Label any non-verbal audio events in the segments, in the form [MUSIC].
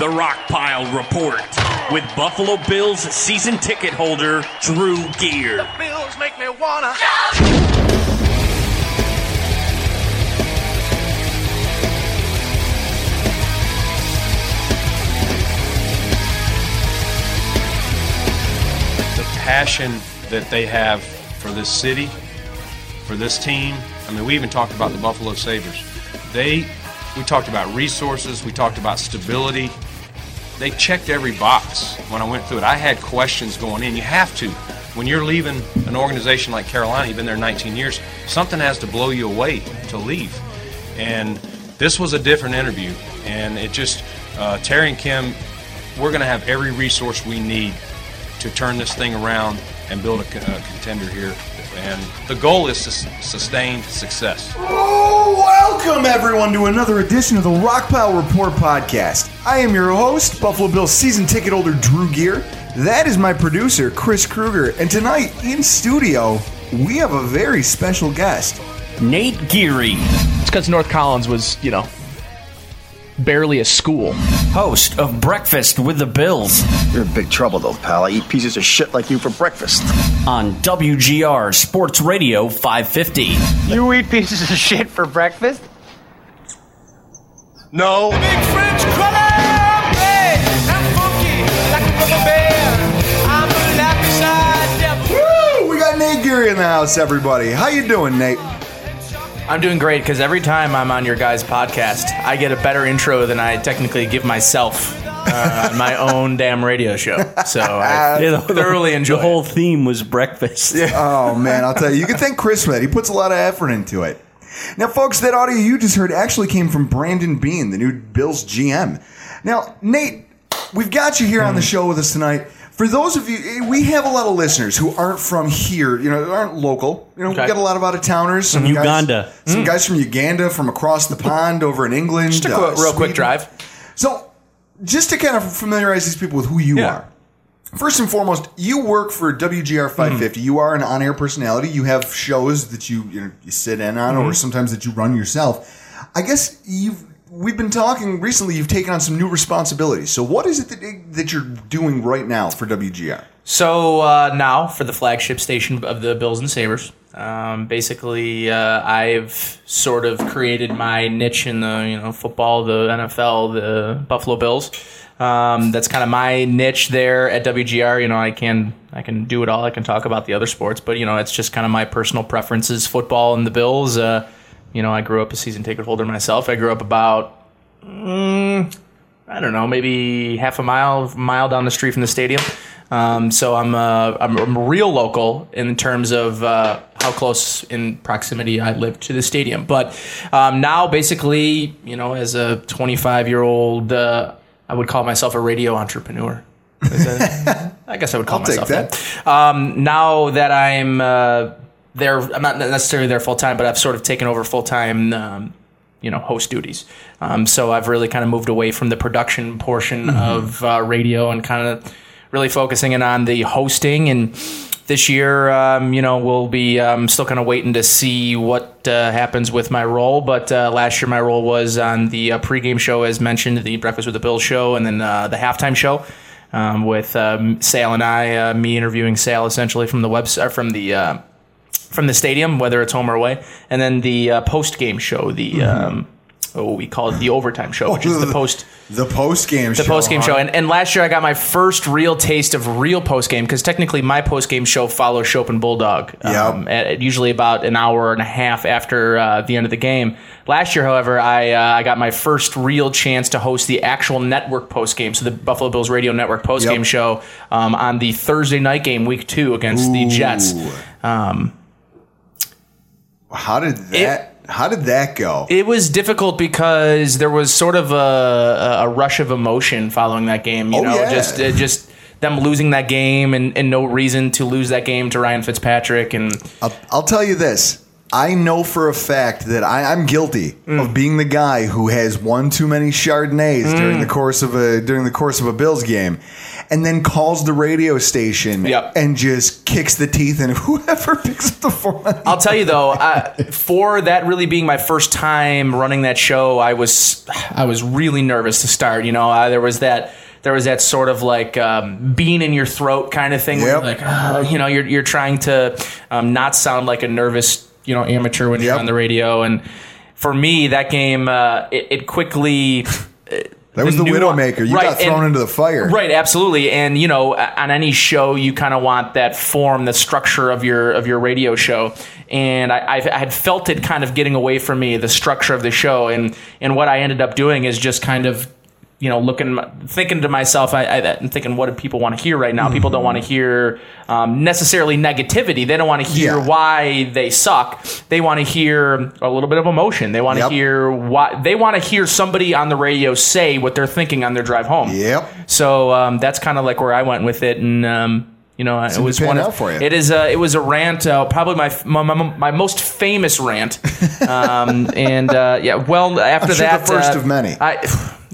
The Rock Pile Report with Buffalo Bills season ticket holder Drew Gear. Bills make me wanna. The passion that they have for this city, for this team. I mean, we even talked about the Buffalo Sabres. They, we talked about resources, we talked about stability. They checked every box when I went through it. I had questions going in. You have to. When you're leaving an organization like Carolina, you've been there 19 years, something has to blow you away to leave. And this was a different interview. And it just, uh, Terry and Kim, we're going to have every resource we need to turn this thing around and build a, a contender here. And the goal is to s- sustain success. Oh, welcome everyone to another edition of the Rockpile Report podcast. I am your host, Buffalo Bills season ticket holder Drew Gear. That is my producer, Chris Kruger. And tonight in studio, we have a very special guest. Nate Geary. It's because North Collins was, you know, barely a school. Host of Breakfast with the Bills You're in big trouble, though, pal. I eat pieces of shit like you for breakfast. on WGR Sports Radio 550. You eat pieces of shit for breakfast? No. Big French cruller, I'm funky like a rubber band. I'm a lappy side devil. Woo! We got Nate Geary in the house, everybody. How you doing, Nate? I'm doing great because every time I'm on your guys' podcast, I get a better intro than I technically give myself uh, on my [LAUGHS] own damn radio show. So I thoroughly enjoy. The whole theme was breakfast. [LAUGHS] Oh man, I'll tell you, you can thank Chris for that. He puts a lot of effort into it. Now, folks, that audio you just heard actually came from Brandon Beane, the new Bills GM. Now, Nate, we've got you here on the show with us tonight. For those of you, eh, we have a lot of listeners who aren't from here, you know, aren't local. You know, we Okay. got a lot of out of towners. Some guys- Uganda. some hmm. guys from Uganda, from across the pond over in England. Just a uh, quick, real quick drive. So, just to kind of familiarize these people with who you Yeah. are. First and foremost, you work for WGR hmm. 550. You are an on-air personality. You have shows that you you, know, you sit in on, or hmm. sometimes that you run yourself. I guess you've we've been talking recently. You've taken on some new responsibilities. So, what is it that that you're doing right now for WGR? So uh, now for the flagship station of the Bills and Sabres. Um, basically, uh, I've sort of created my niche in the you know football, the NFL, the Buffalo Bills. Um, that's kind of my niche there at WGR. You know, I can I can do it all. I can talk about the other sports, but you know, it's just kind of my personal preferences: football and the Bills. Uh, you know, I grew up a season ticket holder myself. I grew up about mm, I don't know, maybe half a mile mile down the street from the stadium. Um, so I'm, uh, I'm I'm real local in terms of uh, how close in proximity I live to the stadium. But um, now, basically, you know, as a 25 year old, uh, I would call myself a radio entrepreneur. [LAUGHS] I guess I would call myself that. Um, now that I'm there, I'm not necessarily there full time, but I've sort of taken over full time. Um, you know, host duties. Um, so I've really kind of moved away from the production portion of uh, radio and kind of really focusing in on the hosting and this year, um, you know, we'll be um, still kind of waiting to see what uh, happens with my role. But uh, last year, my role was on the uh, pregame show, as mentioned, the Breakfast with the Bills show, and then uh, the halftime show um, with um, Sal and I, uh, me interviewing Sal essentially from the website from the. Uh, from the stadium, whether it's home or away, and then the uh, post game show, the um, oh, we call it the overtime show, which is the [LAUGHS] post the post game the post game show. And, and last year I got my first real taste of real post game because technically my post game show follows Schopp and Bulldog. Um, at, at usually about an hour and a half after uh, the end of the game. Last year, however, I uh, I got my first real chance to host the actual network post game, so the Buffalo Bills Radio Network post game Yep. show um, on the Thursday night game, week two against the Jets. Um, How did that? how did that go? It was difficult because there was sort of a, a rush of emotion following that game. You Oh, know, yeah. just uh, just them losing that game and, and no reason to lose that game to Ryan Fitzpatrick and I'll, I'll tell you this. I know for a fact that I, I'm guilty Mm. of being the guy who has one too many Chardonnays Mm. during the course of a during the course of a Bills game, and then calls the radio station and just kicks the teeth in [LAUGHS] whoever picks up the phone. I'll tell you though, I, for that really being my first time running that show, I was I was really nervous to start. You know, uh, there was that there was that sort of like um, bean in your throat kind of thing. Where you're like, uh, you know, you're you're trying to um, not sound like a nervous you know amateur when you're on the radio. And for me, that game uh, it, it quickly. [LAUGHS] That was the nuance- Widowmaker. You got thrown and- into the fire. Right, absolutely. And you know, on any show, you kind of want that form, the structure of your of your radio show. And I, I had felt it kind of getting away from me, the structure of the show. And and what I ended up doing is just kind of. You know, looking, thinking to myself, I, I, I'm thinking, what do people want to hear right now? People don't want to hear um, necessarily negativity. They don't want to hear Yeah. why they suck. They want to hear a little bit of emotion. They want to Yep. hear why. They want to hear somebody on the radio say what they're thinking on their drive home. Yep. So um, that's kind of like where I went with it, and um, you know, it was one of, for you. It is a, it was a rant, uh, probably my, my my my most famous rant, [LAUGHS] um, and uh, yeah. Well, after sure that, the first uh, of many. I,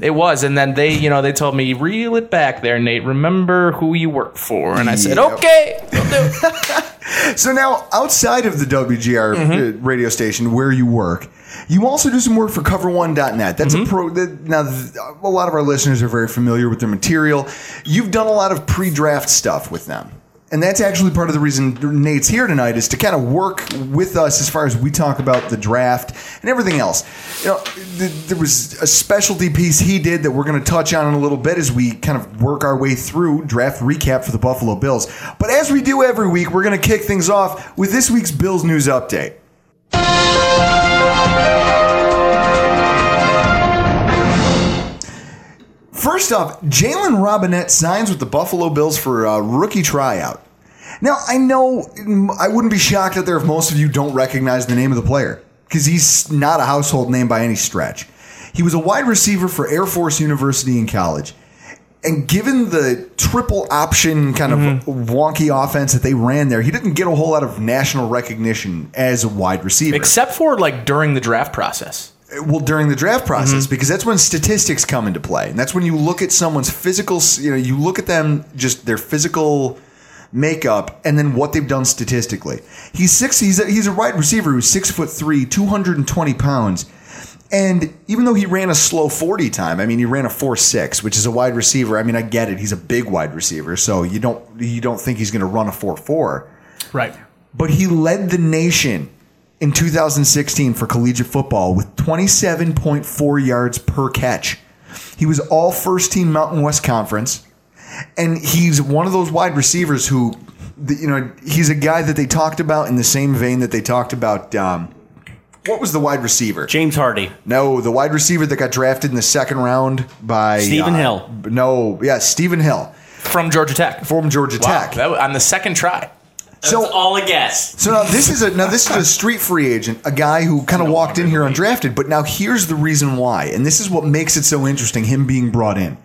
it was, and then they, you know, they told me reel it back there, Nate. Remember who you work for, and I said, Yep. okay. [LAUGHS] So now, outside of the WGR Mm-hmm. uh, radio station where you work, you also do some work for Cover1.net. That's Mm-hmm. a pro. That, now, th- a lot of our listeners are very familiar with their material. You've done a lot of pre-draft stuff with them. And that's actually part of the reason Nate's here tonight is to kind of work with us as far as we talk about the draft and everything else. You know, th- there was a specialty piece he did that we're going to touch on in a little bit as we kind of work our way through draft recap for the Buffalo Bills. But as we do every week, we're going to kick things off with this week's Bills news update. First off, Jalen Robinette signs with the Buffalo Bills for a rookie tryout. Now, I know I wouldn't be shocked out there if most of you don't recognize the name of the player because he's not a household name by any stretch. He was a wide receiver for Air Force University in college. And given the triple option kind of mm-hmm. wonky offense that they ran there, he didn't get a whole lot of national recognition as a wide receiver. Except for like during the draft process. Well, during the draft process, mm-hmm. because that's when statistics come into play, and that's when you look at someone's physical. You know, you look at them just their physical makeup, and then what they've done statistically. He's six. He's a, he's a wide receiver who's six foot three, two hundred and twenty pounds. And even though he ran a slow 40 time, I mean, he ran a 4-6 which is a wide receiver. I mean, I get it. He's a big wide receiver, so you don't you don't think he's going to run a 4-4 Right. but he led the nation in 2016 for collegiate football with 27.4 yards per catch. He was all first team Mountain West Conference, and he's one of those wide receivers who, you know, he's a guy that they talked about in the same vein that they talked about. Um, what was the wide receiver? James Hardy. No, the wide receiver that got drafted in the second round by Stephen uh, Hill. No, yeah, Stephen Hill From Georgia Tech. from Georgia Wow. Tech. That, on the second try. So all a guess. So now this is a now this is a street free agent, a guy who kind of walked in here undrafted. But now here's the reason why, and this is what makes it so interesting. Him being brought in.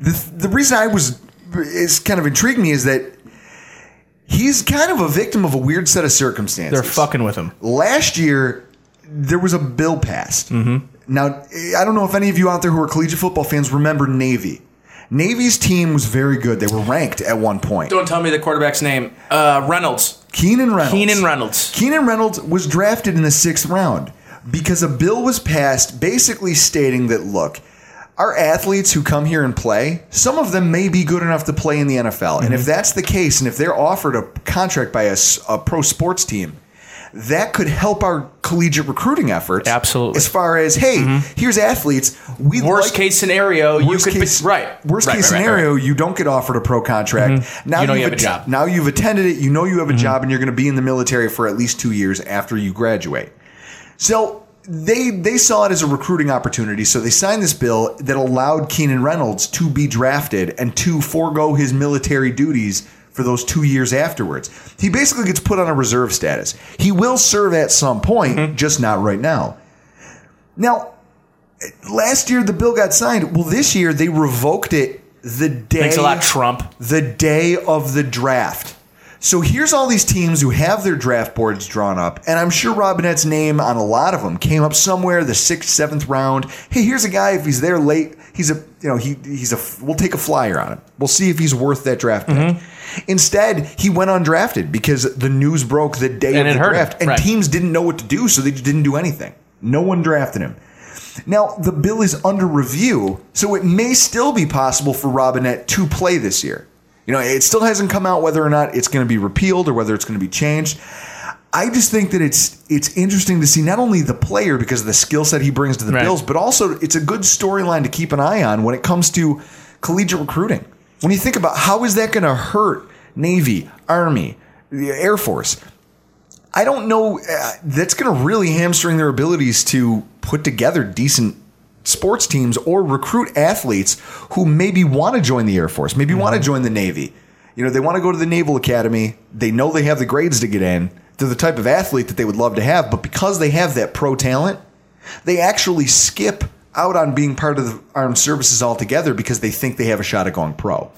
The the reason I was is kind of intrigued me is that he's kind of a victim of a weird set of circumstances. They're fucking with him. Last year, there was a bill passed. Mm-hmm. Now, I don't know if any of you out there who are collegiate football fans remember Navy. Navy's team was very good. They were ranked at one point. Don't tell me the quarterback's name. Uh, Reynolds. Keenan Reynolds. Keenan Reynolds. Keenan Reynolds was drafted in the sixth round because a bill was passed basically stating that look, our athletes who come here and play, some of them may be good enough to play in the NFL. And if that's the case, and if they're offered a contract by a pro sports team, that could help our collegiate recruiting efforts. Absolutely. As far as, hey, here's athletes. We Worst like- case scenario, you could case, be, right. Worst right, case right, scenario, right. you don't get offered a pro contract. Now You know you have a job. Mm-hmm. Now you've attended it. You know you have a job, and you're going to be in the military for at least two years after you graduate. So they they saw it as a recruiting opportunity. So they signed this bill that allowed Keenan Reynolds to be drafted and to forego his military duties for those two years afterwards. He basically gets put on a reserve status. He will serve at some point, Mm-hmm. just not right now. Now, last year the bill got signed. Well, this year they revoked it the day Thanks a lot, Trump. the day of the draft. So here's all these teams who have their draft boards drawn up, and I'm sure Robinette's name on a lot of them came up somewhere the sixth, seventh round. Hey, here's a guy. If he's there late, he's a you know he he's a we'll take a flyer on him. We'll see if he's worth that draft pick. Mm-hmm. Instead, he went undrafted because the news broke the day And of the hurt him, draft, and right. teams didn't know what to do, so they just didn't do anything. No one drafted him. Now, the bill is under review, so it may still be possible for Robinette to play this year. You know, it still hasn't come out whether or not it's going to be repealed or whether it's going to be changed. I just think that it's it's interesting to see not only the player because of the skill set he brings to the Right. Bills, but also it's a good storyline to keep an eye on when it comes to collegiate recruiting. When you think about how is that going to hurt Navy, Army, the Air Force, I don't know. Uh, that's going to really hamstring their abilities to put together decent sports teams or recruit athletes who maybe want to join the Air Force, maybe want to join the Navy. You know, they want to go to the Naval Academy. They know they have the grades to get in. They're the type of athlete that they would love to have, but because they have that pro talent, they actually skip out on being part of the armed services altogether because they think they have a shot at going pro.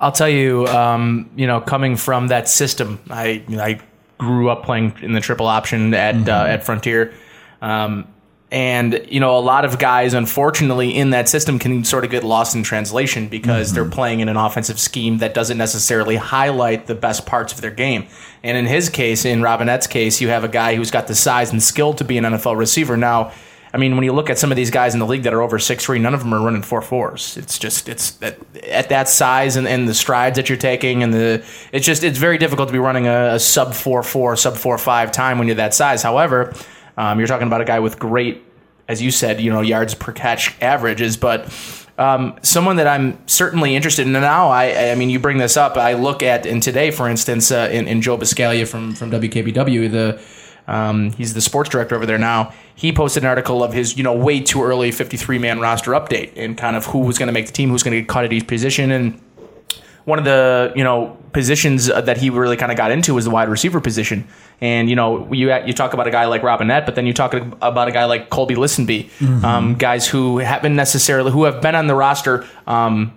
I'll tell you, um, you know, coming from that system, I I grew up playing in the triple option at Mm-hmm. uh, at Frontier, um, and you know, a lot of guys, unfortunately, in that system can sort of get lost in translation because Mm-hmm. they're playing in an offensive scheme that doesn't necessarily highlight the best parts of their game. And in his case, in Robinette's case, you have a guy who's got the size and skill to be an NFL receiver now. I mean, when you look at some of these guys in the league that are over six three, none of them are running four fours. It's just it's at, at that size and, and the strides that you're taking, and the it's just it's very difficult to be running a, a sub four four, sub four five time when you're that size. However, um, you're talking about a guy with great, as you said, you know, yards per catch averages, but. Um, someone that I'm certainly interested in now. I, I mean, you bring this up. I look at in today, for instance, uh, in, in Joe Buscaglia from from WKBW, the um, he's the sports director over there now. He posted an article of his, you know, way too early 53 man roster update and kind of who was going to make the team, who's going to get cut at each position. And one of the, you know, positions that he really kind of got into was the wide receiver position. And, you know, you, you talk about a guy like Robinette, but then you talk about a guy like Kolby Listenbee, um, guys who haven't necessarily, who have been on the roster, um,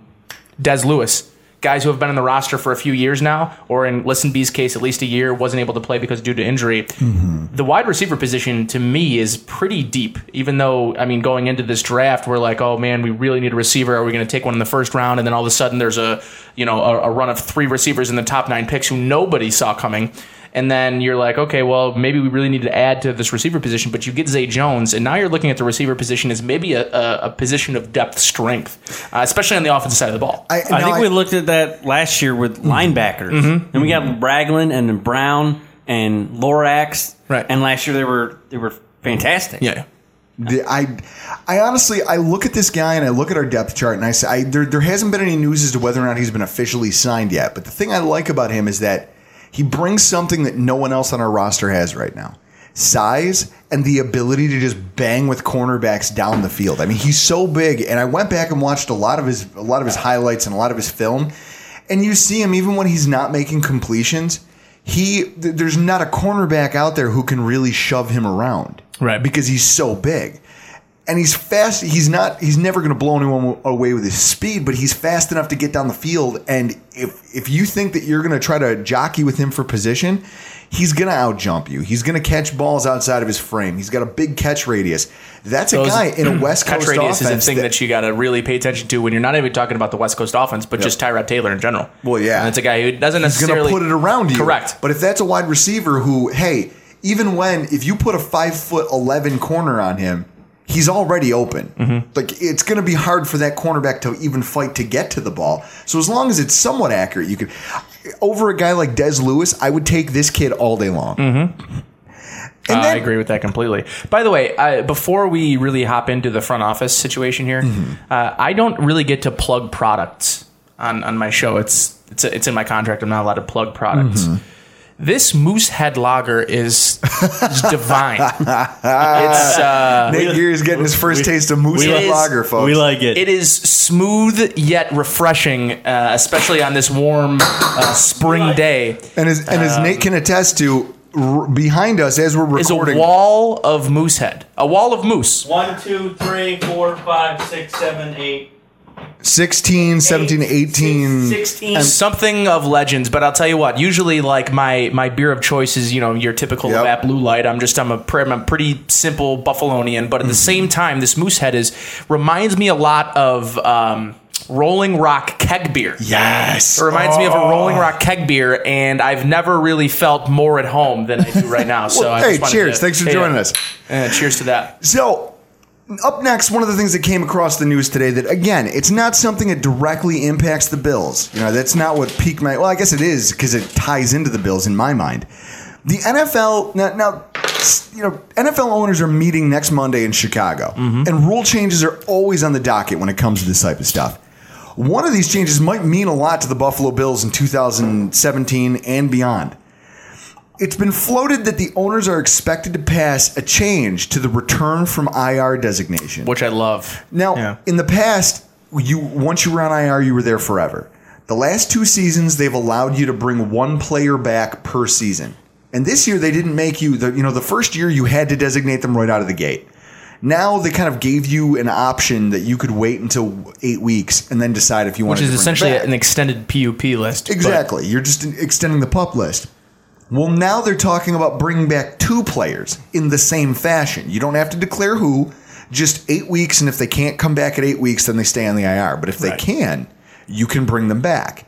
Dez Lewis, guys who have been on the roster for a few years now, or in Listenbee's case, at least a year, wasn't able to play because due to injury. Mm-hmm. The wide receiver position to me is pretty deep. Even though, I mean, going into this draft, we're like, oh man, we really need a receiver. Are we going to take one in the first round? And then all of a sudden, there's a you know a, a run of three receivers in the top nine picks who nobody saw coming. And then you're like, okay, well, maybe we really need to add to this receiver position, but you get Zay Jones, and now you're looking at the receiver position as maybe a, a, a position of depth strength, uh, especially on the offensive side of the ball. I, I now think we looked at that last year with linebackers, Mm-hmm. and we got Ragland and Brown and Lorax. Right. And last year they were they were fantastic. yeah. The, I, I honestly, I look at this guy and I look at our depth chart and I say, I, there, there hasn't been any news as to whether or not he's been officially signed yet. But the thing I like about him is that he brings something that no one else on our roster has right now size and the ability to just bang with cornerbacks down the field. I mean, he's so big. And I went back and watched a lot of his, a lot of his highlights and a lot of his film. And you see him even when he's not making completions. He, th- there's not a cornerback out there who can really shove him around Right. because he's so big. And he's fast. He's not. He's never going to blow anyone away with his speed, but he's fast enough to get down the field. And if if you think that you're going to try to jockey with him for position, he's going to outjump you. He's going to catch balls outside of his frame. He's got a big catch radius. That's a Those- guy in a [CLEARS THROAT] West Coast catch radius offense is a thing that, you got to really pay attention to when you're not even talking about the West Coast offense, but Yep. just Tyrod Taylor in general. Well, yeah. and it's a guy who doesn't he's going necessarily to put it around you. Correct. But if that's a wide receiver who, hey, even when if you put a five foot eleven corner on him, he's already open. Mm-hmm. Like it's going to be hard for that cornerback to even fight to get to the ball. So as long as it's somewhat accurate, you could. Over a guy like Dez Lewis, I would take this kid all day long. Mm-hmm. Uh, I agree with that completely. By the way, I, before we really hop into the front office situation here, Mm-hmm. uh, I don't really get to plug products on, on my show. It's it's it's in my contract. I'm not allowed to plug products. This Moosehead Lager is, is divine. it's uh, Nate Geary's getting his first taste of Moosehead is- Lager, folks. We like it. It is smooth yet refreshing, uh, especially on this warm uh, spring day. and as and as Nate can attest to, r- behind us as we're recording, Is a wall of moose head, a wall of moose. One, two, three, four, five, six, seven, eight. 16, 17, 18. 16. something of legends but i'll tell you what usually like my my beer of choice is you know your typical Yep. Labatt blue light i'm just i'm a, pre- I'm a pretty simple buffalonian but at the same time this moosehead is reminds me a lot of um rolling rock keg beer Yes. it reminds me of a rolling rock keg beer and i've never really felt more at home than i do right now [LAUGHS] so Well, I hey, just cheers. to- Thanks for hey, joining uh, us. uh, cheers to that So, up next, one of the things that came across the news today that, again, it's not something that directly impacts the Bills. You know, that's not what piqued my. Well, I guess it is because it ties into the Bills in my mind. The NFL now, now, you know, NFL owners are meeting next Monday in Chicago, mm-hmm. and rule changes are always on the docket when it comes to this type of stuff. One of these changes might mean a lot to the Buffalo Bills in 2017 and beyond. It's been floated that the owners are expected to pass a change to the return from IR designation. which i love Now, Yeah. in the past, you once you were on IR, you were there forever. The last two seasons, they've allowed you to bring one player back per season, and this year they didn't make you. The, you know, the first year you had to designate them right out of the gate. Now they kind of gave you an option that you could wait until eight weeks and then decide if you want. which is to bring it essentially back. an extended pup list but- Exactly. You're just extending the pup list. Well, now they're talking about bringing back two players in the same fashion. You don't have to declare who, just eight weeks, and if they can't come back at eight weeks, then they stay on the IR. But if they Right. can, you can bring them back.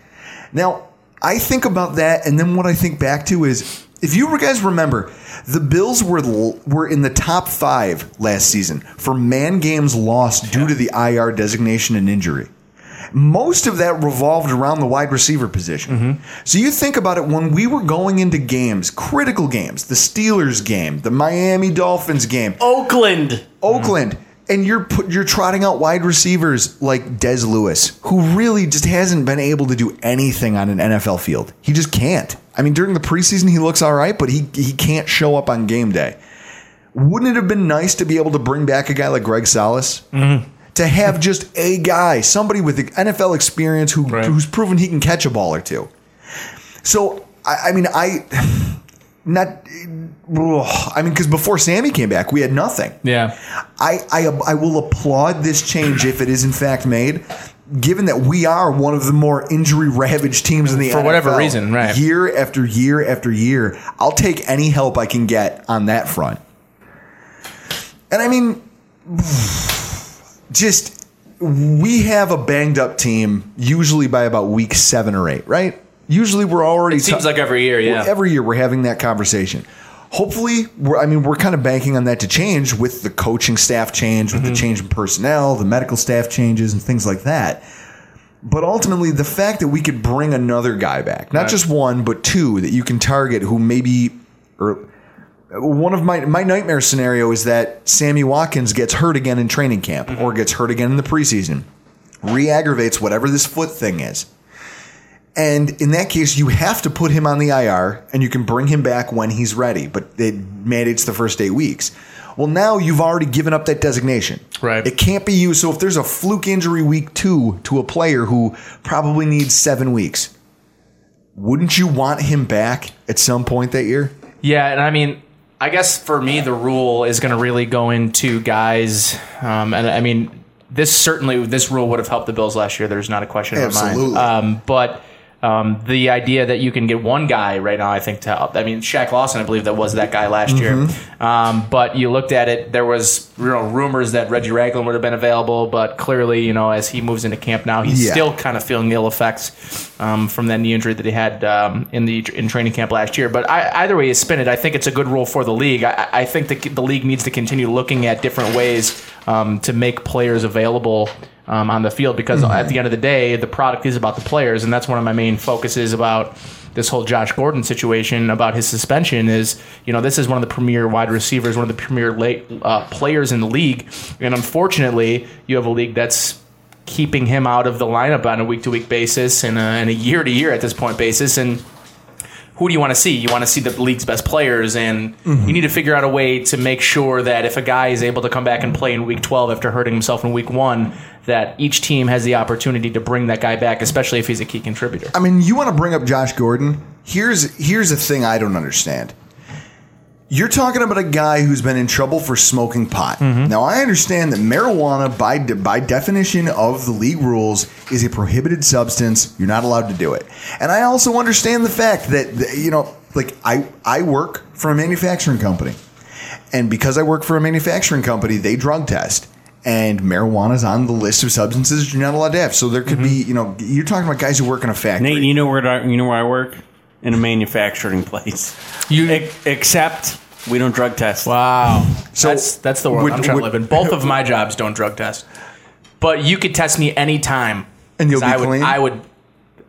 Now, I think about that, and then what I think back to is if you guys remember, the Bills were were in the top five last season for man games lost due to the IR designation and injury most of that revolved around the wide receiver position. Mm-hmm. So you think about it when we were going into games, critical games, the Steelers game, the Miami Dolphins game, Oakland. Oakland, mm-hmm. and you're put, you're trotting out wide receivers like Dez Lewis, who really just hasn't been able to do anything on an NFL field. He just can't. I mean, during the preseason he looks all right, but he he can't show up on game day. Wouldn't it have been nice to be able to bring back a guy like Greg Salas? Mm-hmm. To have just a guy, somebody with NFL experience who Right. who's proven he can catch a ball or two. So I, I mean, I not. ugh, I mean, because before Sammy came back, we had nothing. yeah I, I I will applaud this change if it is in fact made, given that we are one of the more injury ravaged teams in the For whatever reason, right. Year after year after year, I'll take any help I can get on that front. And I mean, just we have a banged up team usually by about week seven or eight, right? Usually we're already. it seems like every year yeah Every year we're having that conversation. Hopefully, we're, I mean, we're kind of banking on that to change with the coaching staff change, with the mm-hmm. change in personnel, the medical staff changes, and things like that. But ultimately, the fact that we could bring another guy back, not just one, but two that you can target who maybe, or one of my my nightmare scenario is that Sammy Watkins gets hurt again in training camp mm-hmm. or gets hurt again in the preseason, re-aggravates whatever this foot thing is. And in that case, you have to put him on the IR and you can bring him back when he's ready, but it mandates the first eight weeks. Well, now you've already given up that designation. Right. It can't be you. So if there's a fluke injury week two to a player who probably needs seven weeks, wouldn't you want him back at some point that year? Yeah, and I mean, I guess for me, the rule is going to really go into guys, um, and I mean, this certainly this rule would have helped the Bills last year. There's not a question in my mind. Um, but um, the idea that you can get one guy right now, I think, to help. I mean, Shaq Lawson, I believe that was that guy last year. Um, but you looked at it, there was you know rumors that Reggie Ragland would have been available, but clearly, you know, as he moves into camp now, he's Yeah. still kind of feeling the ill effects um, from that knee injury that he had um, in the in training camp last year. But I, either way you spin it, I think it's a good rule for the league. I, I think the, the league needs to continue looking at different ways um, to make players available um, on the field because at the end of the day, the product is about the players, and that's one of my main focuses about this whole Josh Gordon situation about his suspension is, you know, this is one of the premier wide receivers, one of the premier late, uh, players in the league, and unfortunately, you have a league that's keeping him out of the lineup on a week to week basis and a, and a year to year at this point basis, and who do you want to see? You want to see the league's best players, and Mm-hmm. you need to figure out a way to make sure that if a guy is able to come back and play in week 12 after hurting himself in week one, that each team has the opportunity to bring that guy back, especially if he's a key contributor. I mean, you want to bring up Josh Gordon? Here's here's a thing I don't understand. You're talking about a guy who's been in trouble for smoking pot. Mm-hmm. Now, I understand that marijuana, by de- by definition of the league rules, is a prohibited substance. You're not allowed to do it. And I also understand the fact that you know, like I I work for a manufacturing company, and because I work for a manufacturing company, they drug test. And marijuana is on the list of substances you're not allowed to have. So there could Mm-hmm. be, you know, you're talking about guys who work in a factory. Nate, you know where I, you know where I work? In a manufacturing place. You Ex- except we don't drug test. Wow. So, that's that's the world would- I'm trying would- to live in. Both of my jobs don't drug test, but you could test me anytime, And you'll be I would, clean? I would.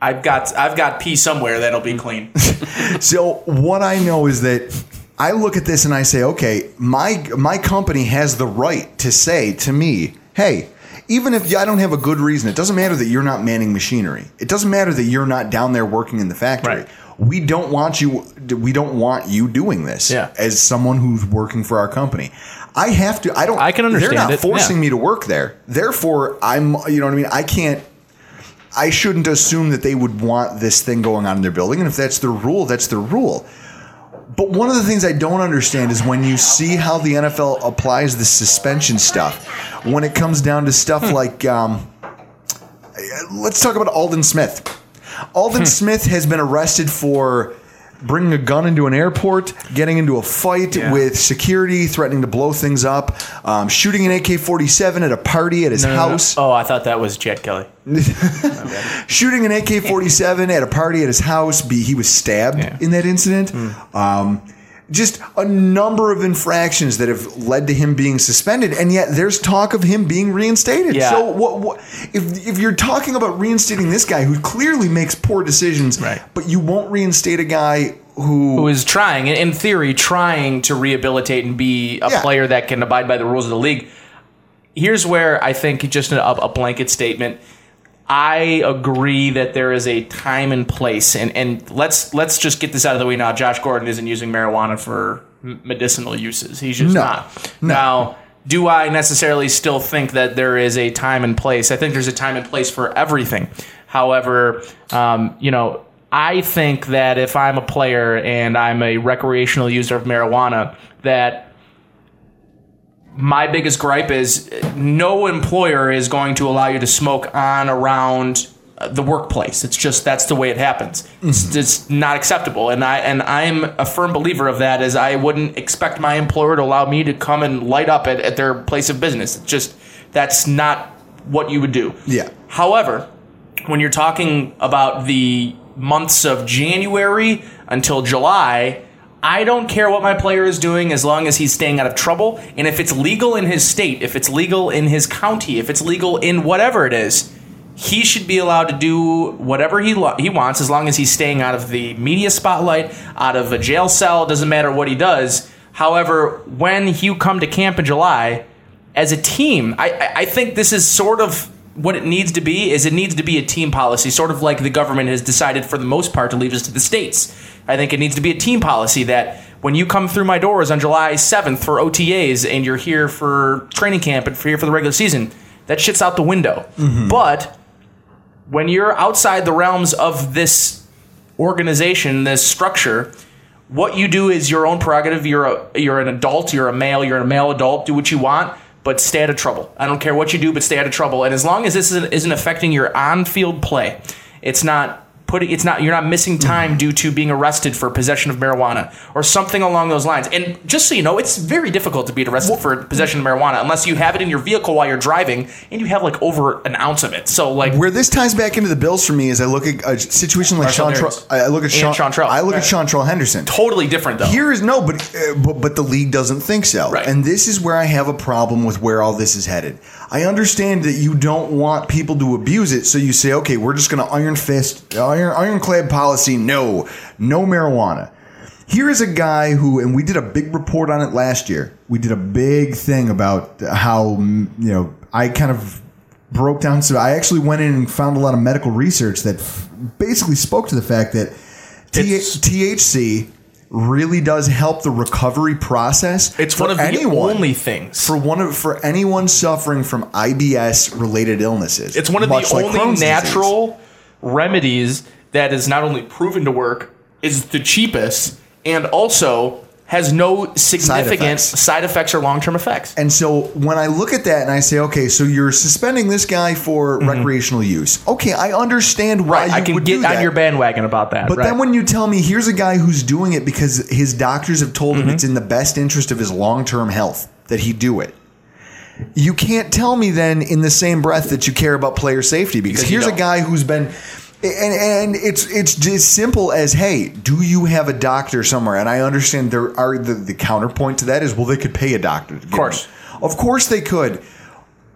I've got I've got pee somewhere that'll be clean. [LAUGHS] So what I know is that I look at this and I say, okay, my my company has the right to say to me, hey, even if I don't have a good reason, it doesn't matter that you're not manning machinery. It doesn't matter that you're not down there working in the factory. Right. We don't want you. We don't want you doing this. Yeah. As someone who's working for our company, I have to. I don't. I can understand They're not it, forcing yeah. me to work there. Therefore, I'm. You know what I mean? I can't. I shouldn't assume that they would want this thing going on in their building. And if that's their rule, that's their rule. But one of the things I don't understand is when you see how the NFL applies the suspension stuff, when it comes down to stuff Hmm. like, um, let's talk about Aldon Smith. Hmm. Aldon Smith has been arrested for bringing a gun into an airport, getting into a fight Yeah. with security, threatening to blow things up, um, shooting an AK 47 at a party at his No, no, no. house Oh, I thought that was Jet Kelly. [LAUGHS] shooting an AK 47 at a party at his house. Be he was stabbed Yeah. in that incident. Um, just a number of infractions that have led to him being suspended, and yet there's talk of him being reinstated. Yeah. So, what, what if if you're talking about reinstating this guy who clearly makes poor decisions, Right. but you won't reinstate a guy who, who is trying, in theory, trying to rehabilitate and be a Yeah. player that can abide by the rules of the league. Here's where I think just a, a blanket statement. I agree that there is a time and place, and, and let's let's just get this out of the way now. Josh Gordon isn't using marijuana for medicinal uses. He's just No. not. No. Now, do I necessarily still think that there is a time and place? I think there's a time and place for everything. However, um, you know, I think that if I'm a player and I'm a recreational user of marijuana, that my biggest gripe is no employer is going to allow you to smoke on around uh, the workplace. It's just that's the way it happens. It's, it's not acceptable, and I and I'm a firm believer of that. As I wouldn't expect my employer to allow me to come and light up at, at their place of business. It's just that's not what you would do. Yeah. However, when you're talking about the months of January until July, I don't care what my player is doing as long as he's staying out of trouble. And if it's legal in his state, if it's legal in his county, if it's legal in whatever it is, he should be allowed to do whatever he lo- he wants as long as he's staying out of the media spotlight, out of a jail cell. Doesn't matter what he does. However, when you come to camp in July, as a team, I- I think this is sort of what it needs to be. Is it needs to be a team policy, sort of like the government has decided for the most part to leave us to the states. I think it needs to be a team policy that when you come through my doors on July 7th for OTAs and you're here for training camp and for here for the regular season, that shit's out the window. Mm-hmm. But when you're outside the realms of this organization, this structure, What you do is your own prerogative. You're a you're an adult. You're a male. You're a male adult. Do what you want, but stay out of trouble. I don't care what you do, but stay out of trouble. And as long as this isn't, affecting your on-field play, it's not putting it's not you're not missing time due to being arrested for possession of marijuana or something along those lines. And just so you know, it's very difficult to be arrested for possession of marijuana unless you have it in your vehicle while you're driving and you have like over an ounce of it. So like Where this ties back into the Bills for me is I look at a situation like Sean. Darius. I look at Sean. Seantrel. I look at Right. Seantrel Henderson. totally different though. Here is no, but, uh, but but the league doesn't think so, Right. and this is where I have a problem with where all this is headed. I understand that you don't want people to abuse it, so you say, okay, we're just going to iron fist, iron ironclad policy. No, no marijuana. Here is a guy who, and we did a big report on it last year. We did a big thing about how you know I kind of broke down. So I actually went in and found a lot of medical research that f- basically spoke to the fact that T- THC really does help the recovery process. it's one of the only things. for one of for anyone suffering from IBS related illnesses. It's one of the like only Crohn's disease. natural remedies that is not only proven to work, is the cheapest, and also has no significant effects. side effects, or long term effects. And so when I look at that and I say, okay, so you're suspending this guy for recreational use. Okay, I understand why Mm-hmm. Right, you I can get on your bandwagon about that. But right. then when you tell me here's a guy who's doing it because his doctors have told him Mm-hmm. it's in the best interest of his long term health that he do it. You can't tell me then in the same breath that you care about player safety Because here's a guy who's been and and it's it's just simple as hey, do you have a doctor somewhere? And I understand there are the, the counterpoint to that is well they could pay a doctor. Of course. Of course they could.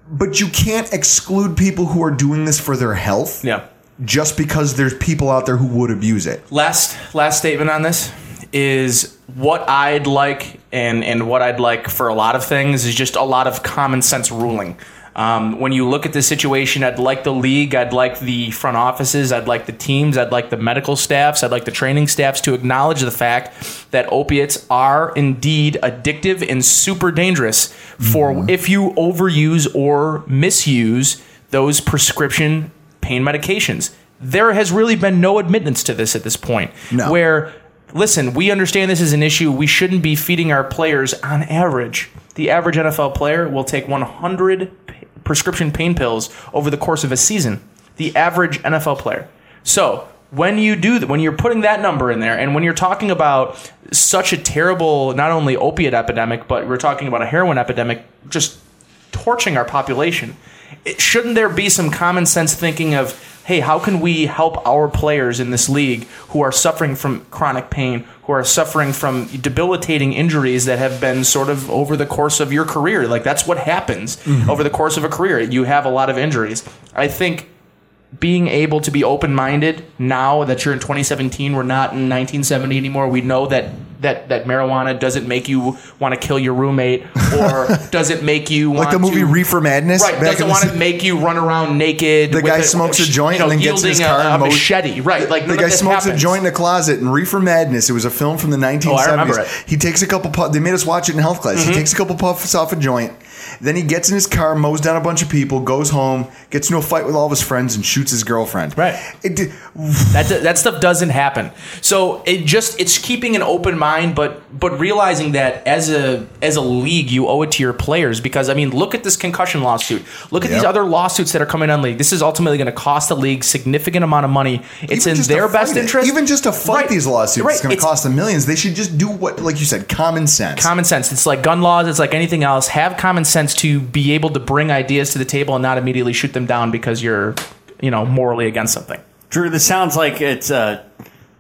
But you can't exclude people who are doing this for their health yeah. just because there's people out there who would abuse it. Last last statement on this is what I'd like and and what I'd like for a lot of things is just a lot of common sense ruling. Um, when you look at the situation, I'd like the league, I'd like the front offices, I'd like the teams, I'd like the medical staffs, I'd like the training staffs to acknowledge the fact that opiates are indeed addictive and super dangerous for if you overuse or misuse those prescription pain medications. There has really been no admittance to this at this point. No. Where, listen, we understand this is an issue. We shouldn't be feeding our players on average. The average NFL player will take 100 p- prescription pain pills over the course of a season. The average NFL player. So, when you do that, when you're putting that number in there, and when you're talking about such a terrible, not only opiate epidemic, but we're talking about a heroin epidemic just torching our population, it, shouldn't there be some common sense thinking of, hey, how can we help our players in this league who are suffering from chronic pain, who are suffering from debilitating injuries that have been sort of over the course of your career? Like, that's what happens mm-hmm. over the course of a career. You have a lot of injuries. I think being able to be open-minded now that you're in 2017 we're not in 1970 anymore we know that that that marijuana doesn't make you want to kill your roommate [LAUGHS] or doesn't make you want to Like the movie to, Reefer Madness. right doesn't want to make you run around naked The guy smokes a joint you know, and then gets in his car a, and a machete right like The guy smokes a joint in a closet in Reefer Madness. It was a film from the 1970s. Oh, I remember it. He takes a couple puffs. They made us watch it in health class. Mm-hmm. He takes a couple puffs off a joint. Then he gets in his car, mows down a bunch of people, goes home, gets into a fight with all of his friends, and shoots his girlfriend. Right. It, That that stuff doesn't happen. So it just it's keeping an open mind, but but realizing that as a as a league, you owe it to your players because I mean, look at this concussion lawsuit. Look at these other lawsuits that are coming on league. This is ultimately going to cost the league significant amount of money. It's even in their best it- interest. Even just to fight Right. these lawsuits, Right. it's going to cost them millions. They should just do what, like you said, common sense. common sense. It's like gun laws. It's like anything else. Have common sense to be able to bring ideas to the table and not immediately shoot them down because you're, you know, morally against something. Drew, this sounds like it's a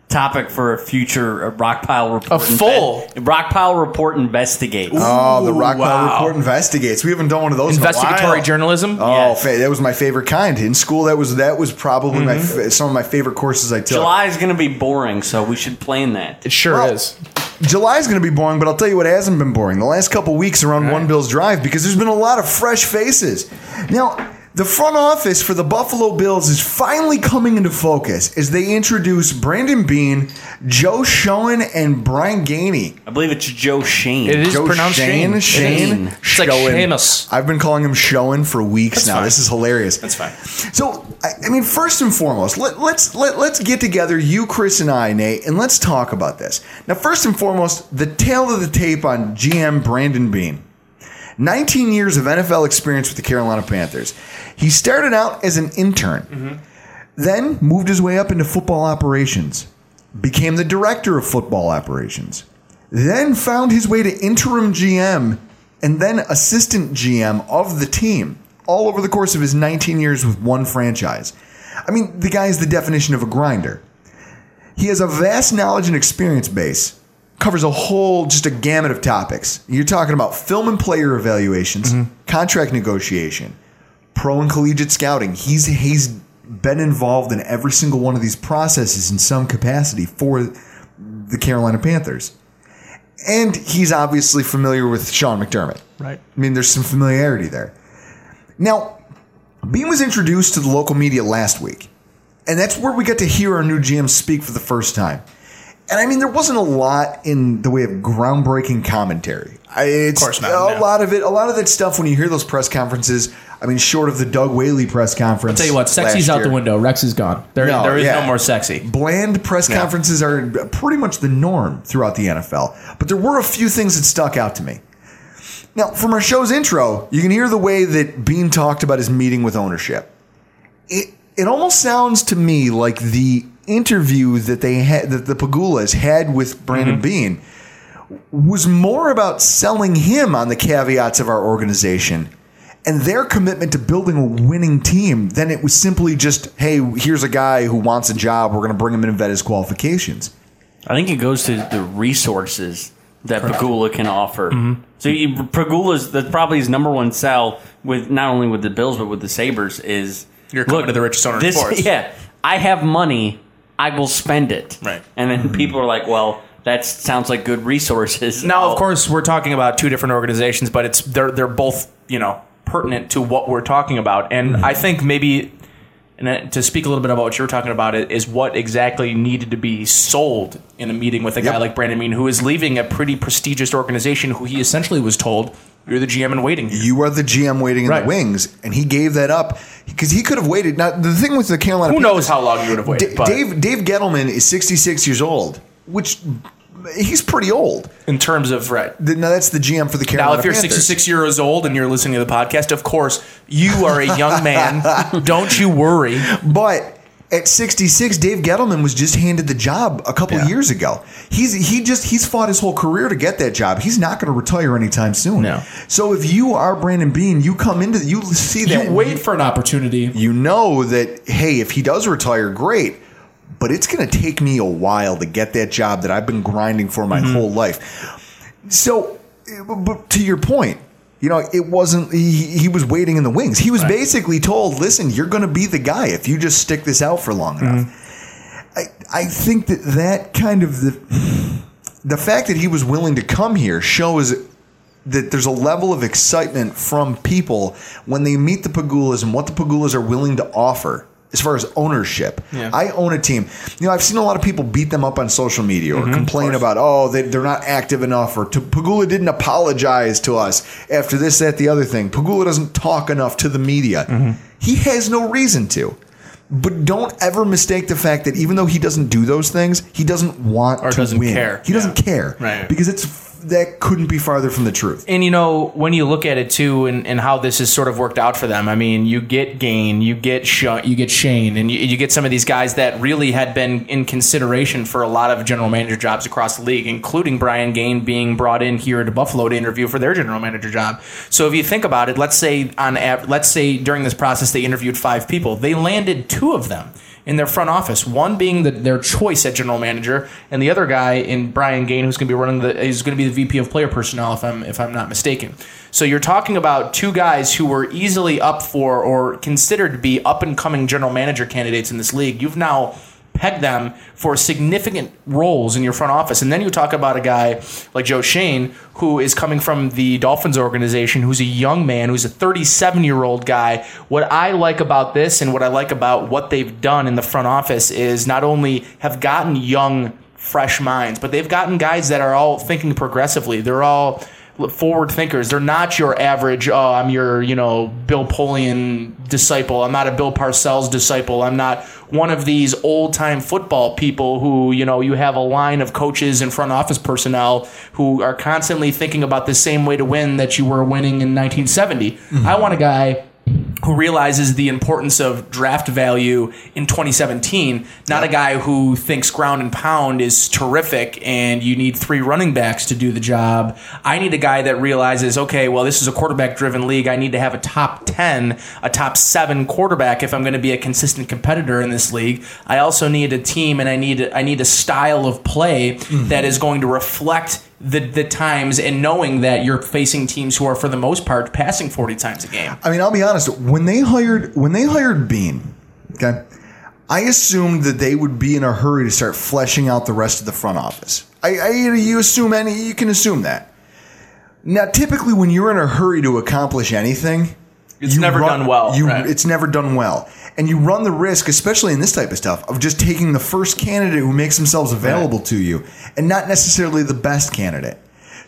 topic for a future uh, Rockpile report. A full- Inve- Rockpile report investigates. Oh, the Rockpile wow. Report investigates. We haven't done one of those. in a Investigatory while. journalism. Oh, Yes. fa- that was my favorite kind in school. That was that was probably Mm-hmm. f- some of my favorite courses I took. July is going to be boring, so we should plan that. It sure Well, is. July is going to be boring, but I'll tell you what hasn't been boring. The last couple weeks around One Bills Drive because there's been a lot of fresh faces. Now, The front office for the Buffalo Bills is finally coming into focus as they introduce Brandon Beane, Joe Schoen, and Brian Gainey. I believe it's Joe Shane. It is Joe pronounced Shane. Shane. Shane. It's like Schoen. Seamus. I've been calling him Schoen for weeks That's now. fine. This is hilarious. That's fine. So, I, I mean, first and foremost, let, let's let, let's get together, you, Chris, and I, Nate, and let's talk about this. Now, first and foremost, the tail of the tape on GM Brandon Beane. 19 years of NFL experience with the Carolina Panthers. He started out as an intern, then moved his way up into football operations, became the director of football operations, then found his way to interim GM and then assistant GM of the team all over the course of his 19 years with one franchise. I mean, the guy is the definition of a grinder. He has a vast knowledge and experience base, covers a whole, just a gamut of topics. You're talking about film and player evaluations, mm-hmm. contract negotiation, pro and collegiate scouting. He's he's been involved in every single one of these processes in some capacity for the Carolina Panthers. And he's obviously familiar with Sean McDermott. Right. I mean, there's some familiarity there. Now, Beane was introduced to the local media last week, and that's where we got to hear our new GM speak for the first time. And I mean, there wasn't a lot in the way of groundbreaking commentary. I, it's, course not, A no. lot of it, a lot of that stuff. When you hear those press conferences, I mean, short of the Doug Whaley press conference. I tell you what, sexy's last out the window. Rex is gone. There, No, there is yeah. no more sexy. Bland press conferences are pretty much the norm throughout the NFL, but there were a few things that stuck out to me. Now, from our show's intro, you can hear the way that Beane talked about his meeting with ownership. It it almost sounds to me like the interview that they had that the Pegulas had with Brandon mm-hmm. Beane was more about selling him on the caveats of our organization and their commitment to building a winning team than it was simply just, hey, here's a guy who wants a job. We're going to bring him in and vet his qualifications. I think it goes to the resources that Pegula can offer. Mm-hmm. So you, Pegula's that's probably his number one sell with not only with the Bills but with the Sabres is You're coming to the richest owner in this, sports. [LAUGHS] Yeah, I have money. I will spend it. Right. And then people are like, "Well, that sounds like good resources." Now, I'll- of course, we're talking about two different organizations, but it's they're they're both you know pertinent to what we're talking about, and I think maybe. And then to speak a little bit about what you were talking about, it is what exactly needed to be sold in a meeting with a guy Yep. like Brandon Beane, who is leaving a pretty prestigious organization, who he essentially was told, "You're the GM in waiting." here." You are the GM waiting in Right. the wings, and he gave that up because he could have waited. Now, the thing with the Carolina Who Panthers- knows how long you would have waited? D- but Dave Dave Gettleman is 66 years old, which he's pretty old. in terms of right. The- Now that's the GM for the Carolina Now, if you're Panthers. 66 years old and you're listening to the podcast, of course you are a young man. [LAUGHS] Don't you worry. But at 66, Dave Gettleman was just handed the job a couple Yeah. years ago. He's he just he's fought his whole career to get that job. He's not going to retire anytime soon. No. So if you are Brandon Beane, you come into you see that You wait for an opportunity. you know that hey, if he does retire, great. But it's going to take me a while to get that job that I've been grinding for my mm-hmm. whole life. So, eh, but to your point, you know, it wasn't. He, he was waiting in the wings. He was basically told, "Listen, you're going to be the guy if you just stick this out for long enough." Mm-hmm. I I think that that kind of the the fact that he was willing to come here shows that there's a level of excitement from people when they meet the Pegulas and what the Pegulas are willing to offer as far as ownership. Yeah. I own a team. You know, I've seen a lot of people beat them up on social media or mm-hmm. complain about, oh, they, they're not active enough or to, Pegula didn't apologize to us after this, that, the other thing. Pegula doesn't talk enough to the media. Mm-hmm. He has no reason to. But don't ever mistake the fact that even though he doesn't do those things, he doesn't want Or to doesn't win. care. He doesn't care, Right. Because it's that couldn't be farther from the truth. And you know, when you look at it too, and, and how this has sort of worked out for them, I mean, you get Gaine, you get Sh- you get Schoen, and you, you get some of these guys that really had been in consideration for a lot of general manager jobs across the league, including Brian Gaine being brought in here to Buffalo to interview for their general manager job. So if you think about it, let's say on let's say during this process they interviewed five people, they landed two of them in their front office. One being the, their choice at general manager, and the other guy in Brian Gaine, who's going to be running the is going to be the VP of player personnel, if I'm if I'm not mistaken. So you're talking about two guys who were easily up for or considered to be up and coming general manager candidates in this league. You've now peg them for significant roles in your front office. And then you talk about a guy like Joe Schoen, who is coming from the Dolphins organization, who's a young man, who's a 37 year old guy. What I like about this and what I like about what they've done in the front office is not only have gotten young, fresh minds, but they've gotten guys that are all thinking progressively. They're all forward thinkers. They're not your average, oh, I'm your, you know, Bill Polian disciple. I'm not a Bill Parcells disciple. I'm not one of these old time football people who, you know, you have a line of coaches and front office personnel who are constantly thinking about the same way to win that you were winning in 1970. Mm-hmm. I want a guy who realizes the importance of draft value in 2017, not a guy who thinks ground and pound is terrific and you need three running backs to do the job. I need a guy that realizes, okay, well, this is a quarterback driven league. I need to have a top 10, a top seven quarterback if I'm going to be a consistent competitor in this league. I also need a team and I need, I need a style of play mm-hmm. that is going to reflect the, the times and knowing that you're facing teams who are, for the most part, passing 40 times a game. I mean, I'll be honest. When they hired when they hired Beane, okay, I assumed that they would be in a hurry to start fleshing out the rest of the front office. I, I you assume any you can assume that. Now, typically, when you're in a hurry to accomplish anything, It's never done well, You, right. It's never done well, and you run the risk, especially in this type of stuff, of just taking the first candidate who makes themselves available to you, and not necessarily the best candidate.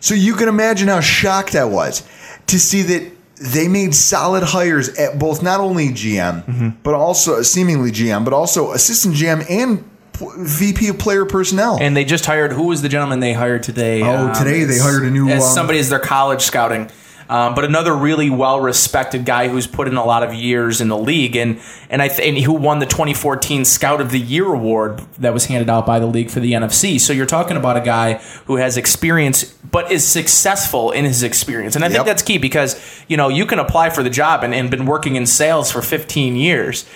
So you can imagine how shocked I was to see that they made solid hires at both not only GM, Mm-hmm. but also seemingly GM, but also assistant GM and VP of player personnel. And they just hired who was the gentleman they hired today? Oh, today they hired a new, as um, somebody as their college scouting. Um, but another really well respected guy who's put in a lot of years in the league and and I th- and who won the 2014 Scout of the Year award that was handed out by the league for the NFC. So you're talking about a guy who has experience but is successful in his experience. And I think that's key because you know you can apply for the job and, and been working in sales for 15 years.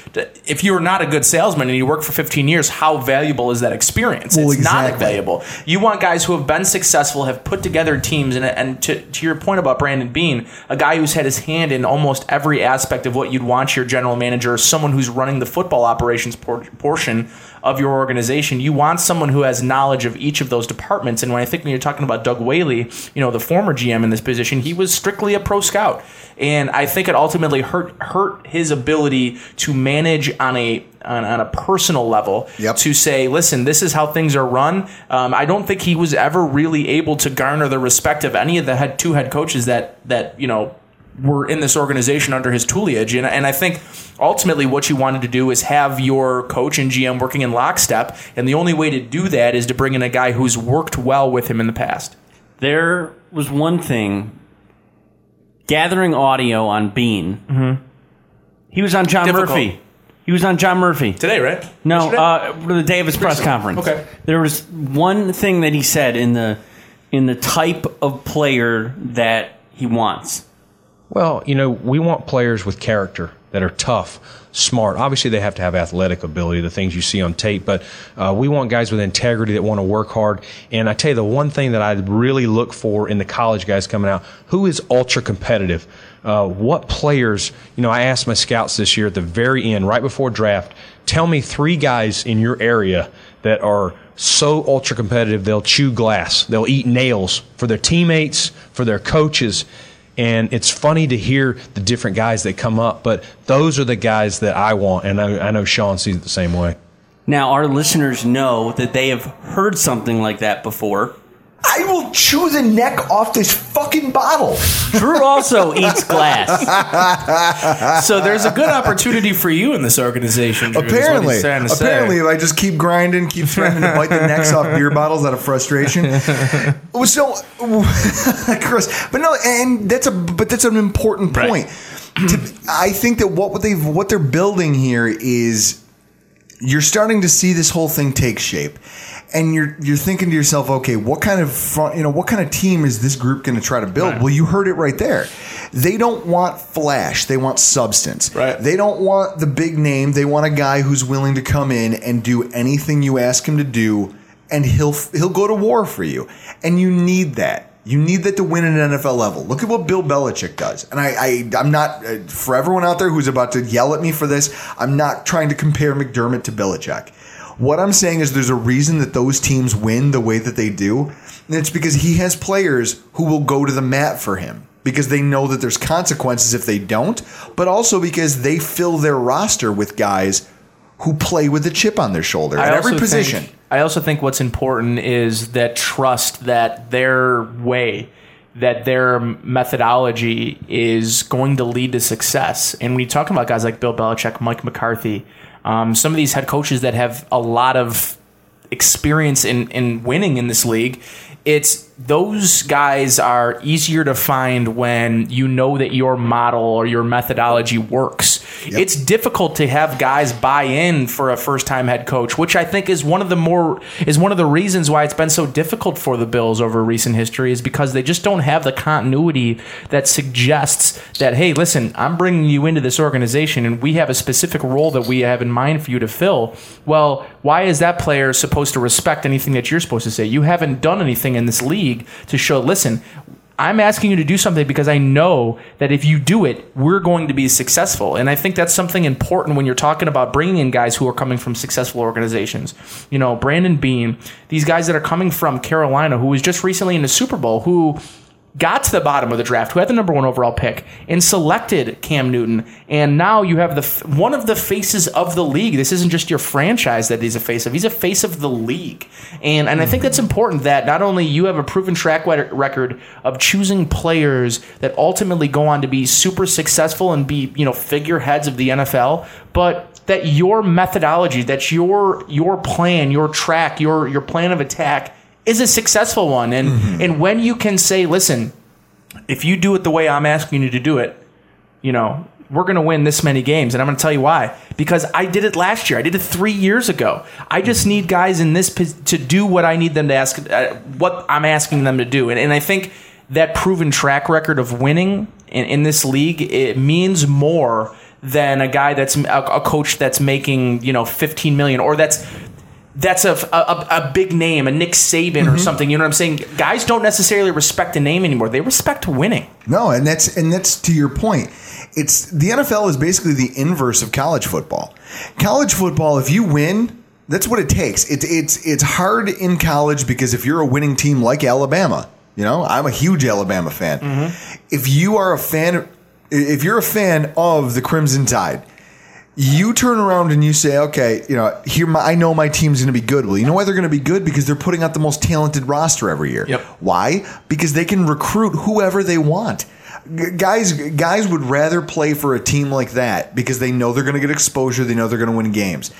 If you're not a good salesman and you work for 15 years, how valuable is that experience? Well, it's not valuable. You want guys who have been successful, have put together teams, and, and to, to your point about Brandon Beane, a guy who's had his hand in almost every aspect of what you'd want your general manager, someone who's running the football operations por- portion of your organization. You want someone who has knowledge of each of those departments. And when I think when you're talking about Doug Whaley, you know, the former GM in this position, he was strictly a pro scout. And I think it ultimately hurt hurt his ability to manage on a on, on a personal level to say, listen, this is how things are run. Um, I don't think he was ever really able to garner the respect of any of the head two head coaches that that you know were in this organization under his tutelage. And, and I think ultimately what you wanted to do is have your coach and GM working in lockstep. And the only way to do that is to bring in a guy who's worked well with him in the past. There was one thing gathering audio on Beane. He was on John Difficult. Murphy. He was on John Murphy Today, right? No, uh, the day of his press conference. Okay. There was one thing that he said in the in the type of player that he wants. Well, you know, we want players with character that are tough, smart. Obviously, they have to have athletic ability, the things you see on tape, but uh, we want guys with integrity that want to work hard. And I tell you, the one thing that I really look for in the college guys coming out, who is ultra competitive? Uh, what players, you know, I asked my scouts this year at the very end, right before draft, tell me three guys in your area that are so ultra competitive they'll chew glass, they'll eat nails for their teammates, for their coaches. And it's funny to hear the different guys that come up, but those are the guys that I want, and I, I know Sean sees it the same way. Now, our listeners know that they have heard something like that before. I will chew the neck off this fucking bottle. Drew also eats glass. so there's a good opportunity for you in this organization. Drew, is what he's Apparently, to apparently, if I just keep grinding, keep threatening to bite the necks off beer bottles out of frustration. [LAUGHS] So, [LAUGHS] Chris, but no, and that's a but that's an important point. To- I think that what they've what they're building here is you're starting to see this whole thing take shape. And you're you're thinking to yourself, okay, what kind of front, you know, what kind of team is this group going to try to build? Well, you heard it right there. They don't want flash; they want substance. Right. They don't want the big name. They want a guy who's willing to come in and do anything you ask him to do, and he'll he'll go to war for you. And you need that. You need that to win at an NFL level. Look at what Bill Belichick does. And I, I I'm not uh, for everyone out there who's about to yell at me for this. I'm not trying to compare McDermott to Belichick. What I'm saying is there's a reason that those teams win the way that they do. And it's because he has players who will go to the mat for him because they know that there's consequences if they don't, but also because they fill their roster with guys who play with a chip on their shoulder at every position. Think, I also think what's important is that trust that their way, that their methodology is going to lead to success. And when you talk about guys like Bill Belichick, Mike McCarthy, um, some of these head coaches that have a lot of experience in, in winning in this league, it's those guys are easier to find when you know that your model or your methodology works. It's difficult to have guys buy in for a first time head coach, which I think is one of the more is one of the reasons why it's been so difficult for the Bills over recent history is because they just don't have the continuity that suggests that hey, listen, I'm bringing you into this organization and we have a specific role that we have in mind for you to fill. Well, why is that player supposed to respect anything that you're supposed to say? You haven't done anything in this league to show, listen, I'm asking you to do something because I know that if you do it, we're going to be successful. And I think that's something important when you're talking about bringing in guys who are coming from successful organizations. You know, Brandon Beane, these guys that are coming from Carolina, who was just recently in the Super Bowl, who got to the bottom of the draft, who had the number one overall pick, and selected Cam Newton. And now you have the one of the faces of the league. This isn't just your franchise that he's a face of; he's a face of the league. And and I think that's important that not only you have a proven track record of choosing players that ultimately go on to be super successful and be you know figureheads of the NFL, but that your methodology, that your your plan, your track, your your plan of attack is a successful one. And and when you can say, listen, if you do it the way I'm asking you to do it, you know, we're going to win this many games. And I'm going to tell you why. Because I did it last year. I did it three years ago. I just need guys in this to do what I need them to ask, uh, what I'm asking them to do. And, and I think that proven track record of winning in, in this league, it means more than a guy that's a, a coach that's making, you know, 15 million or that's that's a, a, a big name, a Nick Saban or mm-hmm. something. You know what I'm saying? Guys don't necessarily respect a name anymore. They respect winning. No, and that's and that's to your point. It's the NFL is basically the inverse of college football. College football, if you win, that's what it takes. It's it's it's hard in college because if you're a winning team like Alabama, you know, I'm a huge Alabama fan. Mm-hmm. If you are a fan, if you're a fan of the Crimson Tide, you turn around and you say, okay, you know, here my, I know my team's going to be good. Well, you know why they're going to be good? Because they're putting out the most talented roster every year. Yep. Why? Because they can recruit whoever they want. G- Guys, guys would rather play for a team like that because they know they're going to get exposure. They know they're going to win games.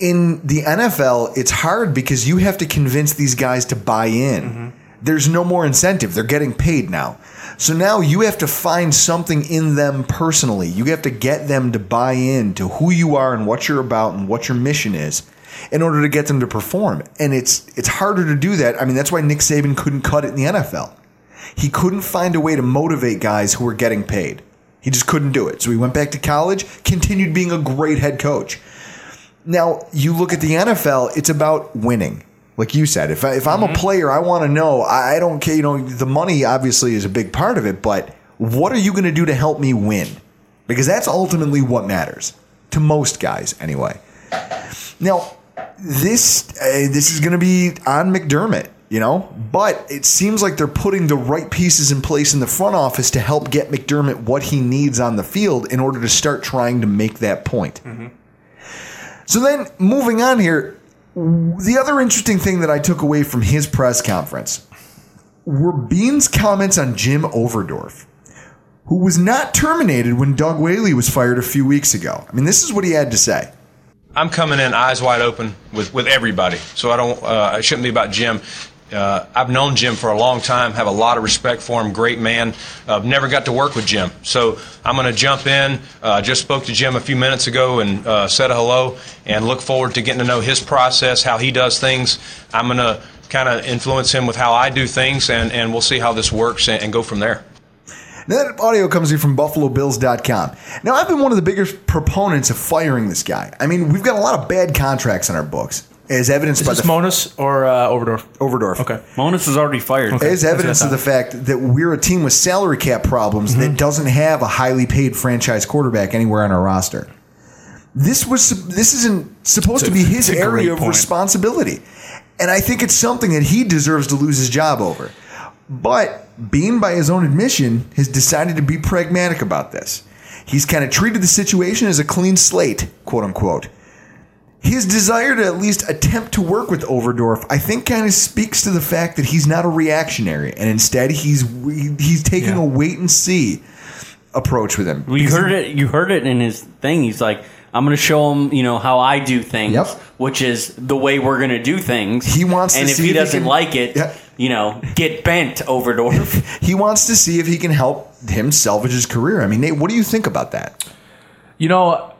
In the NFL, it's hard because you have to convince these guys to buy in. Mm-hmm. There's no more incentive. They're getting paid now. So now you have to find something in them personally. You have to get them to buy in to who you are and what you're about and what your mission is in order to get them to perform. And it's it's harder to do that. I mean, that's why Nick Saban couldn't cut it in the NFL. He couldn't find a way to motivate guys who were getting paid. He just couldn't do it. So he went back to college, continued being a great head coach. Now, you look at the NFL, it's about winning. Like you said, if, I, if I'm a player, I want to know, I, I don't care, you know, the money obviously is a big part of it, but what are you going to do to help me win? Because that's ultimately what matters to most guys, anyway. Now, this uh, this is going to be on McDermott, you know, but it seems like they're putting the right pieces in place in the front office to help get McDermott what he needs on the field in order to start trying to make that point. So then, moving on here, the other interesting thing that I took away from his press conference were Beane's comments on Jim Overdorf, who was not terminated when Doug Whaley was fired a few weeks ago. I mean, this is what he had to say. I'm coming in eyes wide open with, with everybody, so I don't. Uh, it shouldn't be about Jim. Uh, I've known Jim for a long time, have a lot of respect for him, great man. I've uh, never got to work with Jim, so I'm going to jump in. Uh, just spoke to Jim a few minutes ago and uh, said a hello, and look forward to getting to know his process, how he does things. I'm going to kind of influence him with how I do things, and, and we'll see how this works and, and go from there. Now, that audio comes in from BuffaloBills.com. Now, I've been one of the biggest proponents of firing this guy. I mean, we've got a lot of bad contracts on our books, as evidenced Is by this the Monos or uh, Overdorf? Overdorf. Okay. Monos is already fired. As evidence of the fact that we're a team with salary cap problems Mm-hmm. that doesn't have a highly paid franchise quarterback anywhere on our roster. This was this isn't supposed It's to be his it's a great area of point. responsibility, and I think it's something that he deserves to lose his job over. But Beane, by his own admission, has decided to be pragmatic about this. He's kind of treated the situation as a clean slate, quote unquote. His desire to at least attempt to work with Overdorf, I think, kind of speaks to the fact that he's not a reactionary, and instead he's he's taking a wait and see approach with him. Well, you heard it. You heard it in his thing. He's like, "I'm going to show him, you know, how I do things, which is the way we're going to do things." He wants, and to if see he if he doesn't can- like it, you know, get bent, Overdorf. [LAUGHS] He wants to see if he can help him salvage his career. I mean, Nate, what do you think about that? You know,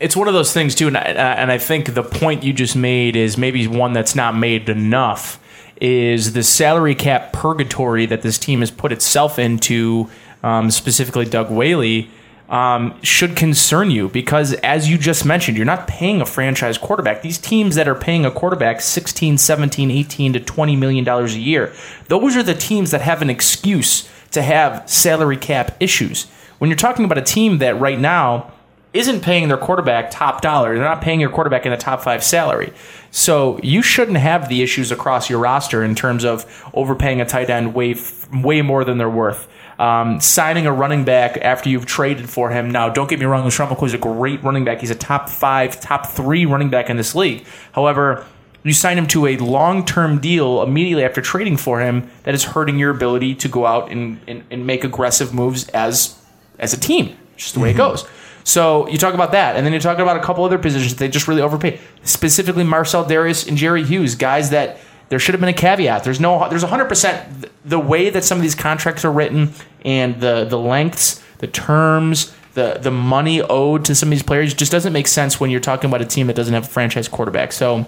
it's one of those things too, and I, and I think the point you just made is maybe one that's not made enough. Is the salary cap purgatory that this team has put itself into, um, specifically Doug Whaley, um, should concern you because, as you just mentioned, you're not paying a franchise quarterback. These teams that are paying a quarterback 16, 17, 18 to 20 million dollars a year, those are the teams that have an excuse to have salary cap issues. When you're talking about a team that right now isn't paying their quarterback top dollar. They're not paying your quarterback in the top five salary. So you shouldn't have the issues across your roster in terms of overpaying a tight end way way more than they're worth. Um, signing a running back after you've traded for him. Now, don't get me wrong, LeSean is a great running back. He's a top five, top three running back in this league. However, you sign him to a long term deal immediately after trading for him that is hurting your ability to go out and, and, and make aggressive moves as as a team. Just the way it goes. So you talk about that, and then you talk about a couple other positions they just really overpaid. Specifically, Marcell Dareus and Jerry Hughes, guys that there should have been a caveat. There's no, there's 100 percent the way that some of these contracts are written and the the lengths, the terms, the the money owed to some of these players just doesn't make sense when you're talking about a team that doesn't have a franchise quarterback. So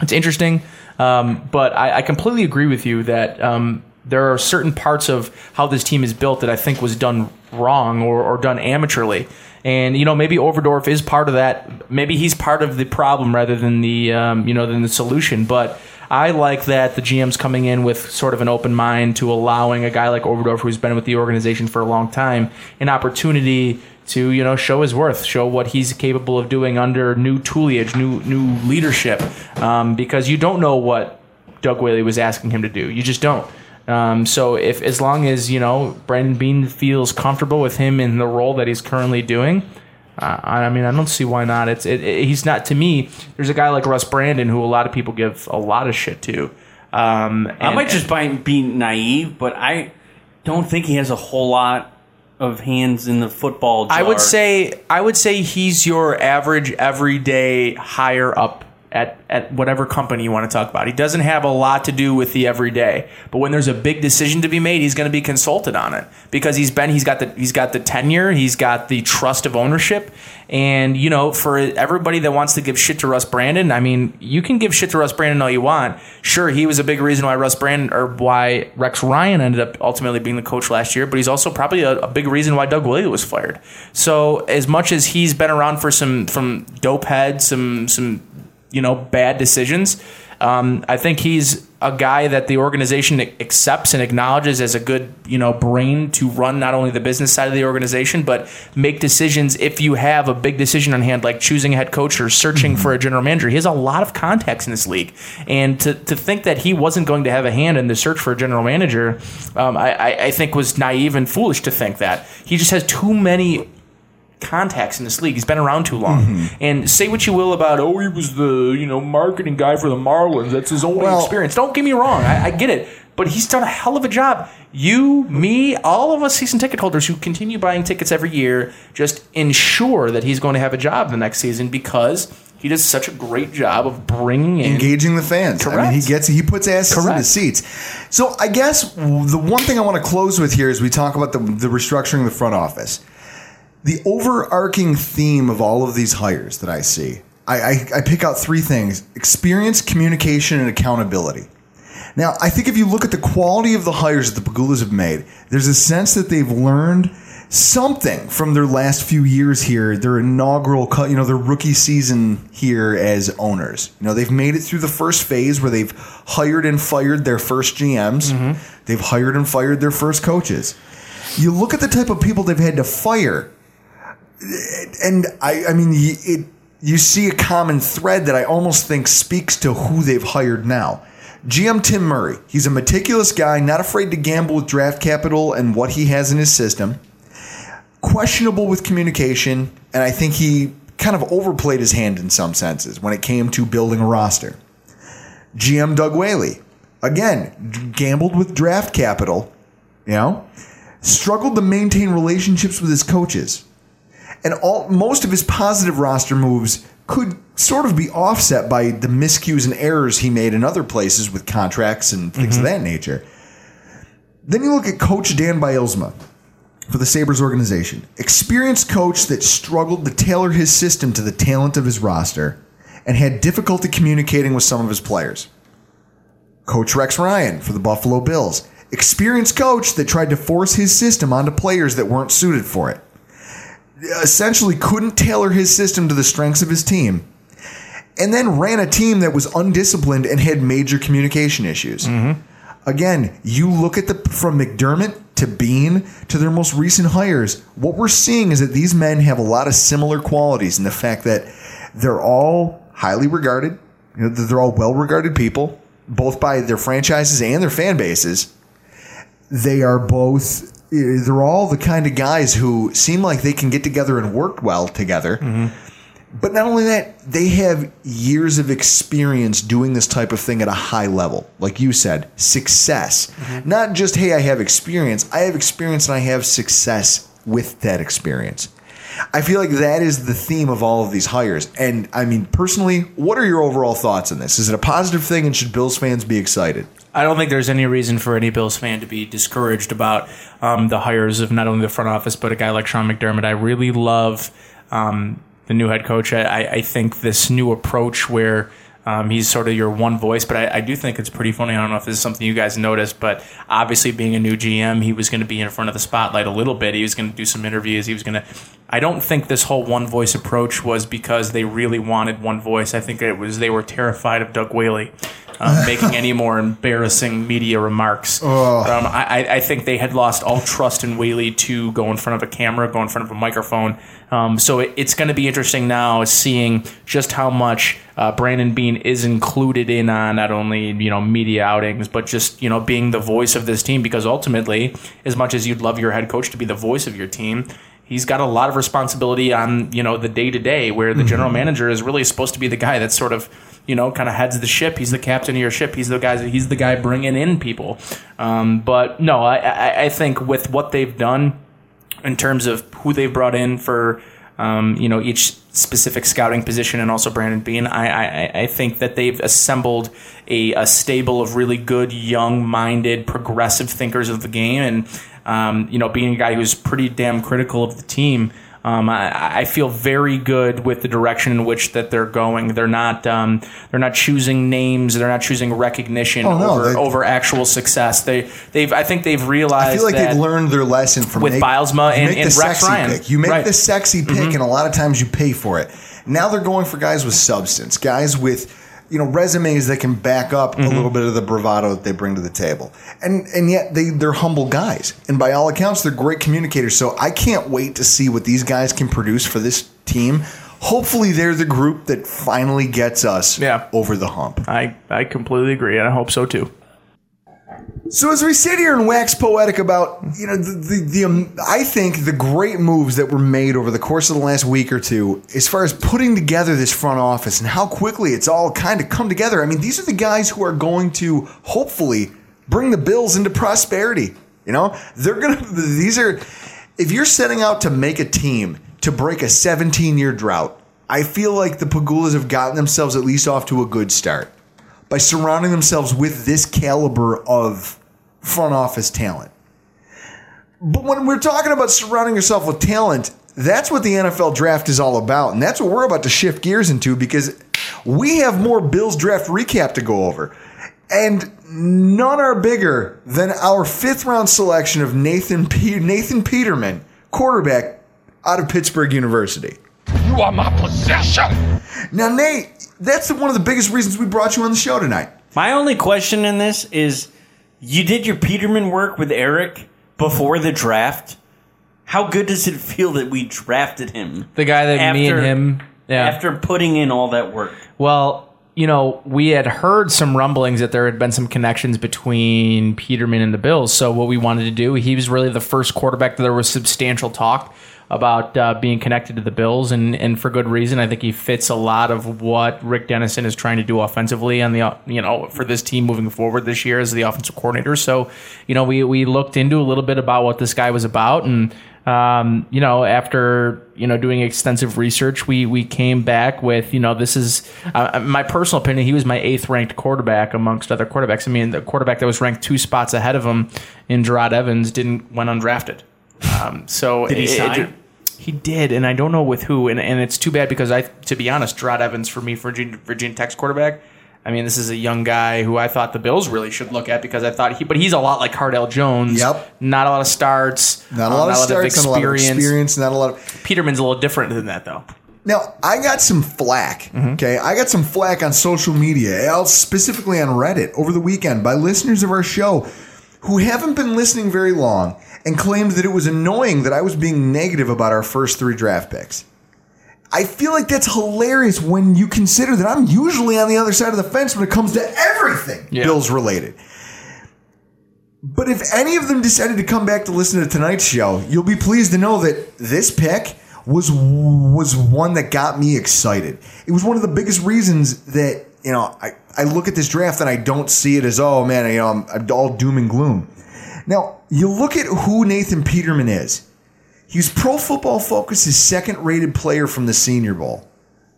it's interesting, um, but I, I completely agree with you that um, there are certain parts of how this team is built that I think was done wrong or, or done amateurly. And you know maybe Overdorf is part of that. Maybe he's part of the problem rather than the um, you know than the solution. But I like that the GM's coming in with sort of an open mind to allowing a guy like Overdorf, who's been with the organization for a long time, an opportunity to you know show his worth, show what he's capable of doing under new tutelage, new new leadership. Um, because you don't know what Doug Whaley was asking him to do. You just don't. Um, so if as long as you know Brandon Beane feels comfortable with him in the role that he's currently doing, uh, I mean I don't see why not. It's it, it- he's not to me. There's a guy like Russ Brandon who a lot of people give a lot of shit to. Um, I might just by be naive, but I don't think he has a whole lot of hands in the football. Jar. I would say I would say he's your average everyday higher up at, at whatever company you want to talk about. He doesn't have a lot to do with the everyday, but when there's a big decision to be made, he's going to be consulted on it because he's been he's got the he's got the tenure, he's got the trust of ownership, and you know for everybody that wants to give shit to Russ Brandon, I mean you can give shit to Russ Brandon all you want. Sure, he was a big reason why Russ Brandon or why Rex Ryan ended up ultimately being the coach last year, but he's also probably a, a big reason why Doug Whaley was fired. So as much as he's been around for some from dope heads, some some you know bad decisions. Um, I think he's a guy that the organization accepts and acknowledges as a good, you know, brain to run not only the business side of the organization, but make decisions if you have a big decision on hand, like choosing a head coach or searching for a general manager. He has a lot of contacts in this league, and to, to think that he wasn't going to have a hand in the search for a general manager, um, I, I, I think was naive and foolish to think that. He just has too many contacts in this league. He's been around too long. Mm-hmm. And say what you will about, oh, he was the you know marketing guy for the Marlins. That's his only Well- experience. Don't get me wrong. I, I get it. But he's done a hell of a job. You, me, all of us season ticket holders who continue buying tickets every year just ensure that he's going to have a job the next season because he does such a great job of bringing in engaging the fans. I mean, he gets he puts asses in the seats. So I guess the one thing I want to close with here is we talk about the the restructuring of the front office. The overarching theme of all of these hires that I see, I, I, I pick out three things: experience, communication, and accountability. Now, I think if you look at the quality of the hires that the Pegulas have made, there's a sense that they've learned something from their last few years here, their inaugural, you know, their rookie season here as owners. You know, they've made it through the first phase where they've hired and fired their first GMs. Mm-hmm. They've hired and fired their first coaches. You look at the type of people they've had to fire, and I, I mean, it you see a common thread that I almost think speaks to who they've hired now. GM Tim Murray, he's a meticulous guy, not afraid to gamble with draft capital and what he has in his system. Questionable with communication, and I think he kind of overplayed his hand in some senses when it came to building a roster. GM Doug Whaley, again, gambled with draft capital, you know, struggled to maintain relationships with his coaches. And all most of his positive roster moves could sort of be offset by the miscues and errors he made in other places with contracts and things of mm-hmm. that nature. Then you look at Coach Dan Bylsma for the Sabres organization. Experienced coach that struggled to tailor his system to the talent of his roster and had difficulty communicating with some of his players. Coach Rex Ryan for the Buffalo Bills. Experienced coach that tried to force his system onto players that weren't suited for it. Essentially couldn't tailor his system to the strengths of his team. And then ran a team that was undisciplined and had major communication issues. Mm-hmm. Again, you look at the from McDermott to Beane to their most recent hires, what we're seeing is that these men have a lot of similar qualities in the fact that they're all highly regarded, you know, they're all well-regarded people, both by their franchises and their fan bases. They are both they're all the kind of guys who seem like they can get together and work well together. Mm-hmm. But not only that, they have years of experience doing this type of thing at a high level. Like you said, success. Mm-hmm. Not just, hey, I have experience. I have experience and I have success with that experience. I feel like that is the theme of all of these hires. And I mean, personally, what are your overall thoughts on this? Is it a positive thing and should Bills fans be excited? I don't think there's any reason for any Bills fan to be discouraged about um, the hires of not only the front office but a guy like Sean McDermott. I really love um, the new head coach. I, I think this new approach where um, he's sort of your one voice, but I, I do think it's pretty funny. I don't know if this is something you guys noticed, but obviously being a new GM, he was going to be in front of the spotlight a little bit. He was going to do some interviews. He was going to. I don't think this whole one voice approach was because they really wanted one voice. I think it was they were terrified of Doug Whaley. Um, [LAUGHS] making any more embarrassing media remarks. Um, I, I- I think they had lost all trust in Whaley to go in front of a camera, go in front of a microphone. Um, so it, it's going to be interesting now seeing just how much uh, Brandon Beane is included in on not only you know media outings, but just you know being the voice of this team. Because ultimately, as much as you'd love your head coach to be the voice of your team, he's got a lot of responsibility on you know the day to day where the general manager is really supposed to be the guy that sort of you know kind of heads the ship. He's the captain of your ship. He's the guy he's the guy bringing in people. Um, but no I, I, I think with what they've done in terms of who they've brought in for um, you know each specific scouting position and also Brandon Beane I, I, I think that they've assembled a, a stable of really good young minded progressive thinkers of the game. And um, you know being a guy who's pretty damn critical of the team um, I, I feel very good with the direction in which that they're going. They're not um, they're not choosing names. They're not choosing recognition Oh, no, over they- over actual success. They they've I think they've realized I feel like they've learned their lesson from with make- Bylsma and- and Rex Ryan. pick. You make Right. the sexy pick, Mhm. and a lot of times you pay for it. Now they're going for guys with substance, guys with you know resumes that can back up Mm-hmm. a little bit of the bravado that they bring to the table, and and yet they they're humble guys, and by all accounts they're great communicators. So I can't wait to see what these guys can produce for this team. Hopefully, they're the group that finally gets us over the hump. I I completely agree, and I hope so too. So as we sit here and wax poetic about, you know, the, the, the um, I think the great moves that were made over the course of the last week or two, as far as putting together this front office and how quickly it's all kind of come together. I mean, these are the guys who are going to hopefully bring the Bills into prosperity. You know, they're gonna. These are. If you're setting out to make a team to break a 17 year drought, I feel like the Pegulas have gotten themselves at least off to a good start by surrounding themselves with this caliber of front office talent. But when we're talking about surrounding yourself with talent, that's what the NFL draft is all about. And that's what we're about to shift gears into because we have more Bills draft recap to go over. And none are bigger than our fifth round selection of Nathan, Pe- Nathan Peterman, quarterback out of Pittsburgh University. You are my possession. Now, Nate, that's one of the biggest reasons we brought you on the show tonight. My only question in this is you did your Peterman work with Eric before the draft. How good does it feel that we drafted him? The guy that me and him Yeah. After putting in all that work. Well, you know, we had heard some rumblings that there had been some connections between Peterman and the Bills. So what we wanted to do, he was really the first quarterback that there was substantial talk about uh, being connected to the Bills, and and for good reason. I think he fits a lot of what Rick Dennison is trying to do offensively on the you know for this team moving forward this year as the offensive coordinator. So you know we we looked into a little bit about what this guy was about and. Um, you know, after you know doing extensive research, we we came back with you know this is uh, my personal opinion. He was my eighth ranked quarterback amongst other quarterbacks. I mean, the quarterback that was ranked two spots ahead of him in Jerod Evans didn't went undrafted. Um, so Did he it- it- sign? He did, and I don't know with who. And, and it's too bad because I, to be honest, Jerod Evans for me, Virginia, Virginia Tech's quarterback. I mean, this is a young guy who I thought the Bills really should look at because I thought he, but he's a lot like Cardale Jones. Yep. Not a lot of starts. Not a um, lot of starts, not a lot of experience, not a lot of. Peterman's a little different than that, though. Now, I got some flack. Okay, I got some flack on social media, uh, specifically on Reddit over the weekend by listeners of our show who haven't been listening very long and claimed that it was annoying that I was being negative about our first three draft picks. I feel like that's hilarious when you consider that I'm usually on the other side of the fence when it comes to everything Bills related. But if any of them decided to come back to listen to tonight's show, you'll be pleased to know that this pick was was one that got me excited. It was one of the biggest reasons that you know I, I look at this draft and I don't see it as oh man you know I'm, I'm all doom and gloom. Now you look at who Nathan Peterman is. He's Pro Football Focus's second rated player from the Senior Bowl.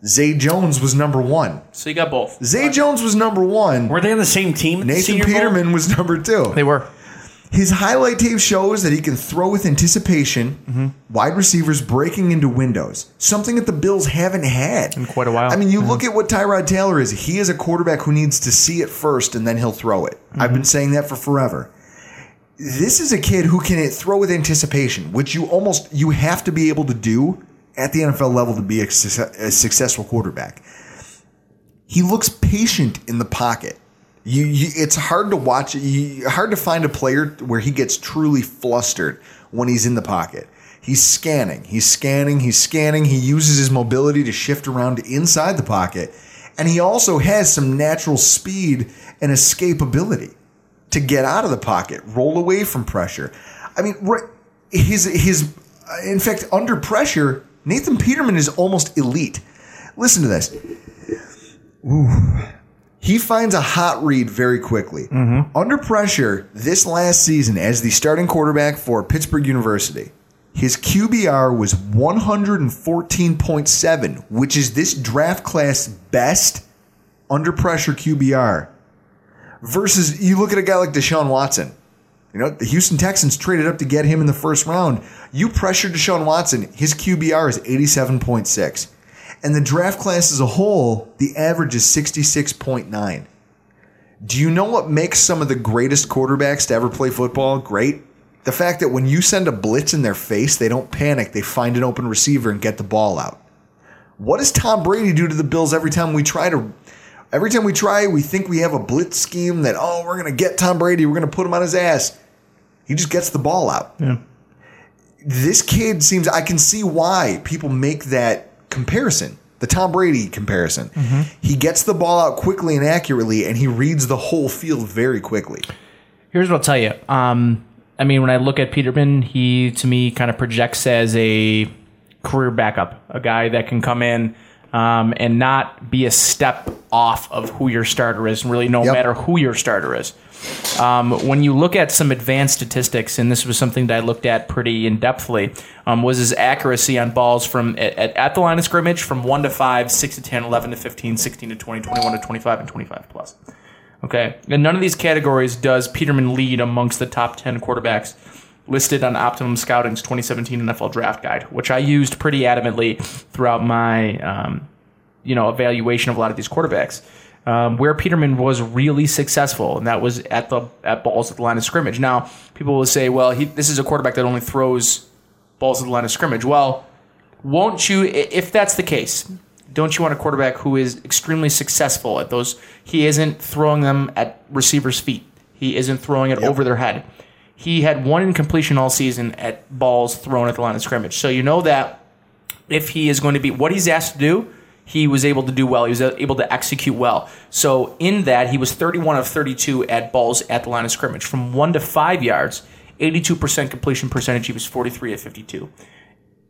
Zay Jones was number one. So you got both. Zay Jones was number one. Were they on the same team? Nathan Senior Bowl? Peterman was number two. They were. His highlight tape shows that he can throw with anticipation, Mm-hmm. wide receivers breaking into windows, something that the Bills haven't had in quite a while. I mean, you look at what Tyrod Taylor is. He is a quarterback who needs to see it first and then he'll throw it. Mm-hmm. I've been saying that for forever. This is a kid who can throw with anticipation, which you almost you have to be able to do at the NFL level to be a, a successful quarterback. He looks patient in the pocket. You, you it's hard to watch. You, hard to find a player where he gets truly flustered when he's in the pocket. He's scanning. He's scanning. He's scanning. He uses his mobility to shift around inside the pocket, and he also has some natural speed and escapability to get out of the pocket, roll away from pressure. I mean, his his in fact under pressure, Nathan Peterman is almost elite. Listen to this. Ooh. He finds a hot read very quickly. Mm-hmm. Under pressure this last season as the starting quarterback for Pittsburgh University, his QBR was 114.7, which is this draft class best under pressure QBR. Versus you look at a guy like Deshaun Watson. You know, the Houston Texans traded up to get him in the first round. You pressure Deshaun Watson, his QBR is 87.6. And the draft class as a whole, the average is 66.9. Do you know what makes some of the greatest quarterbacks to ever play football great? The fact that when you send a blitz in their face, they don't panic. They find an open receiver and get the ball out. What does Tom Brady do to the Bills every time we try to every time we try, we think we have a blitz scheme that oh, we're going to get Tom Brady, we're going to put him on his ass. He just gets the ball out. Yeah. This kid seems I can see why people make that comparison. The Tom Brady comparison. He gets the ball out quickly and accurately and he reads the whole field very quickly. Here's what I'll tell you. Um, I mean, when I look at Peterman, he to me kind of projects as a career backup, a guy that can come in um, and not be a step off of who your starter is, really, no matter who your starter is. Um, when you look at some advanced statistics, and this was something that I looked at pretty in depthly, um, was his accuracy on balls from at, at, at the line of scrimmage from 1 to 5, 6 to 10, 11 to 15, 16 to 20, 21 to 25, and 25 plus. Okay. And none of these categories does Peterman lead amongst the top 10 quarterbacks listed on Optimum Scouting's 2017 NFL Draft Guide, which I used pretty adamantly throughout my, um, you know, evaluation of a lot of these quarterbacks. Um, where Peterman was really successful, and that was at the at balls at the line of scrimmage. Now, people will say, "Well, he, this is a quarterback that only throws balls at the line of scrimmage." Well, won't you, if that's the case, don't you want a quarterback who is extremely successful at those? He isn't throwing them at receivers' feet. He isn't throwing it over their head. He had one incompletion all season at balls thrown at the line of scrimmage. So you know that if he is going to be what he's asked to do, he was able to do well. He was able to execute well. So in that, he was 31 of 32 at balls at the line of scrimmage. From one to five yards, 82% completion percentage. He was 43 of 52.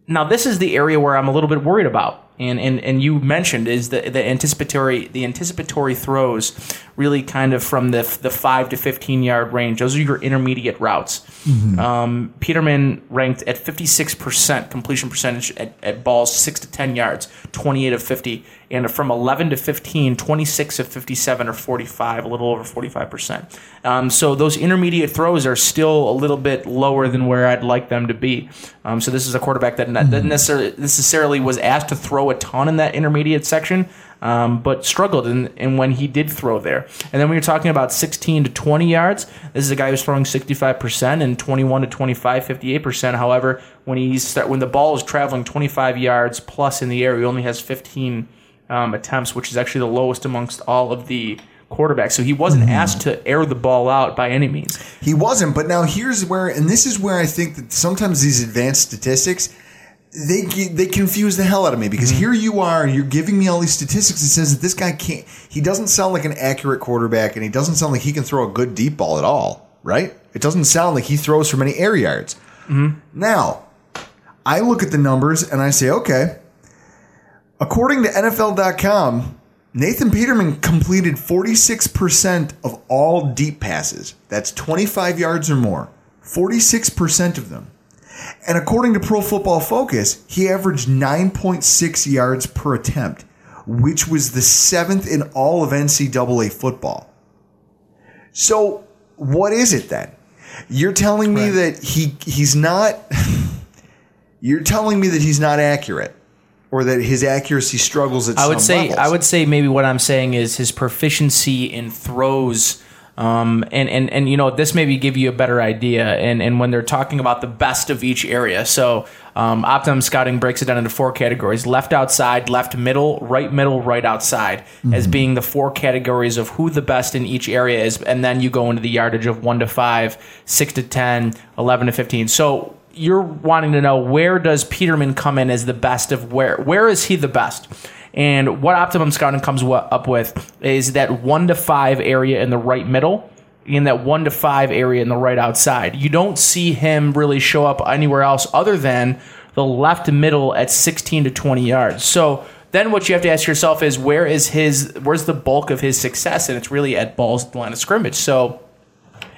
Now, this is the area where I'm a little bit worried about, and and, and you mentioned is the, the anticipatory the anticipatory throws, really kind of from the the five to 15 yard range. Those are your intermediate routes. Mm-hmm. Um, Peterman ranked at 56% completion percentage at, at balls six to 10 yards, 28 of 50, and from 11 to 15, 26 of 57 or 45, a little over 45%. Um, so those intermediate throws are still a little bit lower than where I'd like them to be. Um, so this is a quarterback that not, that necessarily, necessarily was asked to throw a ton in that intermediate section. Um, but struggled in, in when he did throw there. And then when you're talking about 16 to 20 yards, this is a guy who's throwing 65% and 21 to 25, 58%. However, when he's start, when the ball is traveling 25 yards plus in the air, he only has 15 um, attempts, which is actually the lowest amongst all of the quarterbacks. So he wasn't mm-hmm. asked to air the ball out by any means. He wasn't, but now here's where, and this is where I think that sometimes these advanced statistics they they confuse the hell out of me because mm-hmm. here you are, and you're giving me all these statistics. It says that this guy can't. He doesn't sound like an accurate quarterback, and he doesn't sound like he can throw a good deep ball at all. Right? It doesn't sound like he throws for many air yards. Mm-hmm. Now, I look at the numbers and I say, okay. According to NFL.com, Nathan Peterman completed 46% of all deep passes. That's 25 yards or more. 46% of them. And according to Pro Football Focus, he averaged 9.6 yards per attempt, which was the seventh in all of NCAA football. So, what is it then? You're telling me that he he's not [LAUGHS] you're telling me that he's not accurate or that his accuracy struggles at I would some say levels. I would say maybe what I'm saying is his proficiency in throws. Um, and, and, and you know this maybe give you a better idea and, and when they're talking about the best of each area so um, optimum scouting breaks it down into four categories left outside left middle right middle right outside as being the four categories of who the best in each area is and then you go into the yardage of 1 to 5 6 to 10 11 to 15 so you're wanting to know where does peterman come in as the best of where where is he the best and what Optimum Scouting comes up with is that one to five area in the right middle, in that one to five area in the right outside. You don't see him really show up anywhere else other than the left middle at 16 to 20 yards. So then what you have to ask yourself is where is his where's the bulk of his success? And it's really at balls at the line of scrimmage. So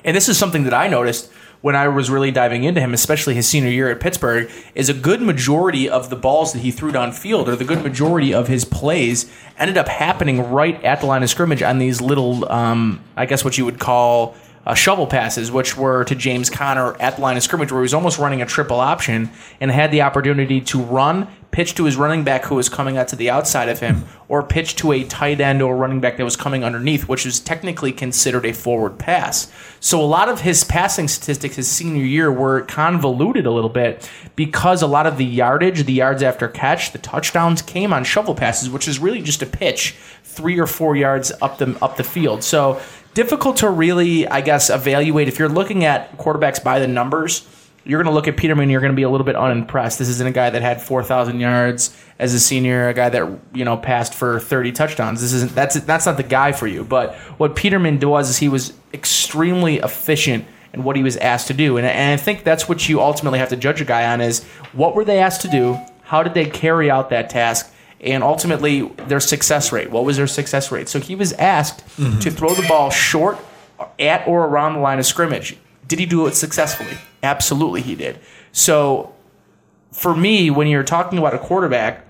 and this is something that I noticed when I was really diving into him, especially his senior year at Pittsburgh, is a good majority of the balls that he threw downfield, or the good majority of his plays, ended up happening right at the line of scrimmage on these little, um, I guess what you would call uh, shovel passes, which were to James Conner at the line of scrimmage, where he was almost running a triple option and had the opportunity to run, pitch to his running back who was coming out to the outside of him, or pitch to a tight end or running back that was coming underneath, which is technically considered a forward pass. So a lot of his passing statistics his senior year were convoluted a little bit because a lot of the yardage, the yards after catch, the touchdowns came on shovel passes, which is really just a pitch three or four yards up the up the field. So difficult to really, I guess, evaluate if you're looking at quarterbacks by the numbers you're going to look at Peterman. You're going to be a little bit unimpressed. This isn't a guy that had 4,000 yards as a senior, a guy that you know passed for 30 touchdowns. This isn't that's that's not the guy for you. But what Peterman was is he was extremely efficient in what he was asked to do, and, and I think that's what you ultimately have to judge a guy on is what were they asked to do, how did they carry out that task, and ultimately their success rate. What was their success rate? So he was asked Mm-hmm. to throw the ball short at or around the line of scrimmage. Did he do it successfully? Absolutely, he did. So, for me, when you're talking about a quarterback,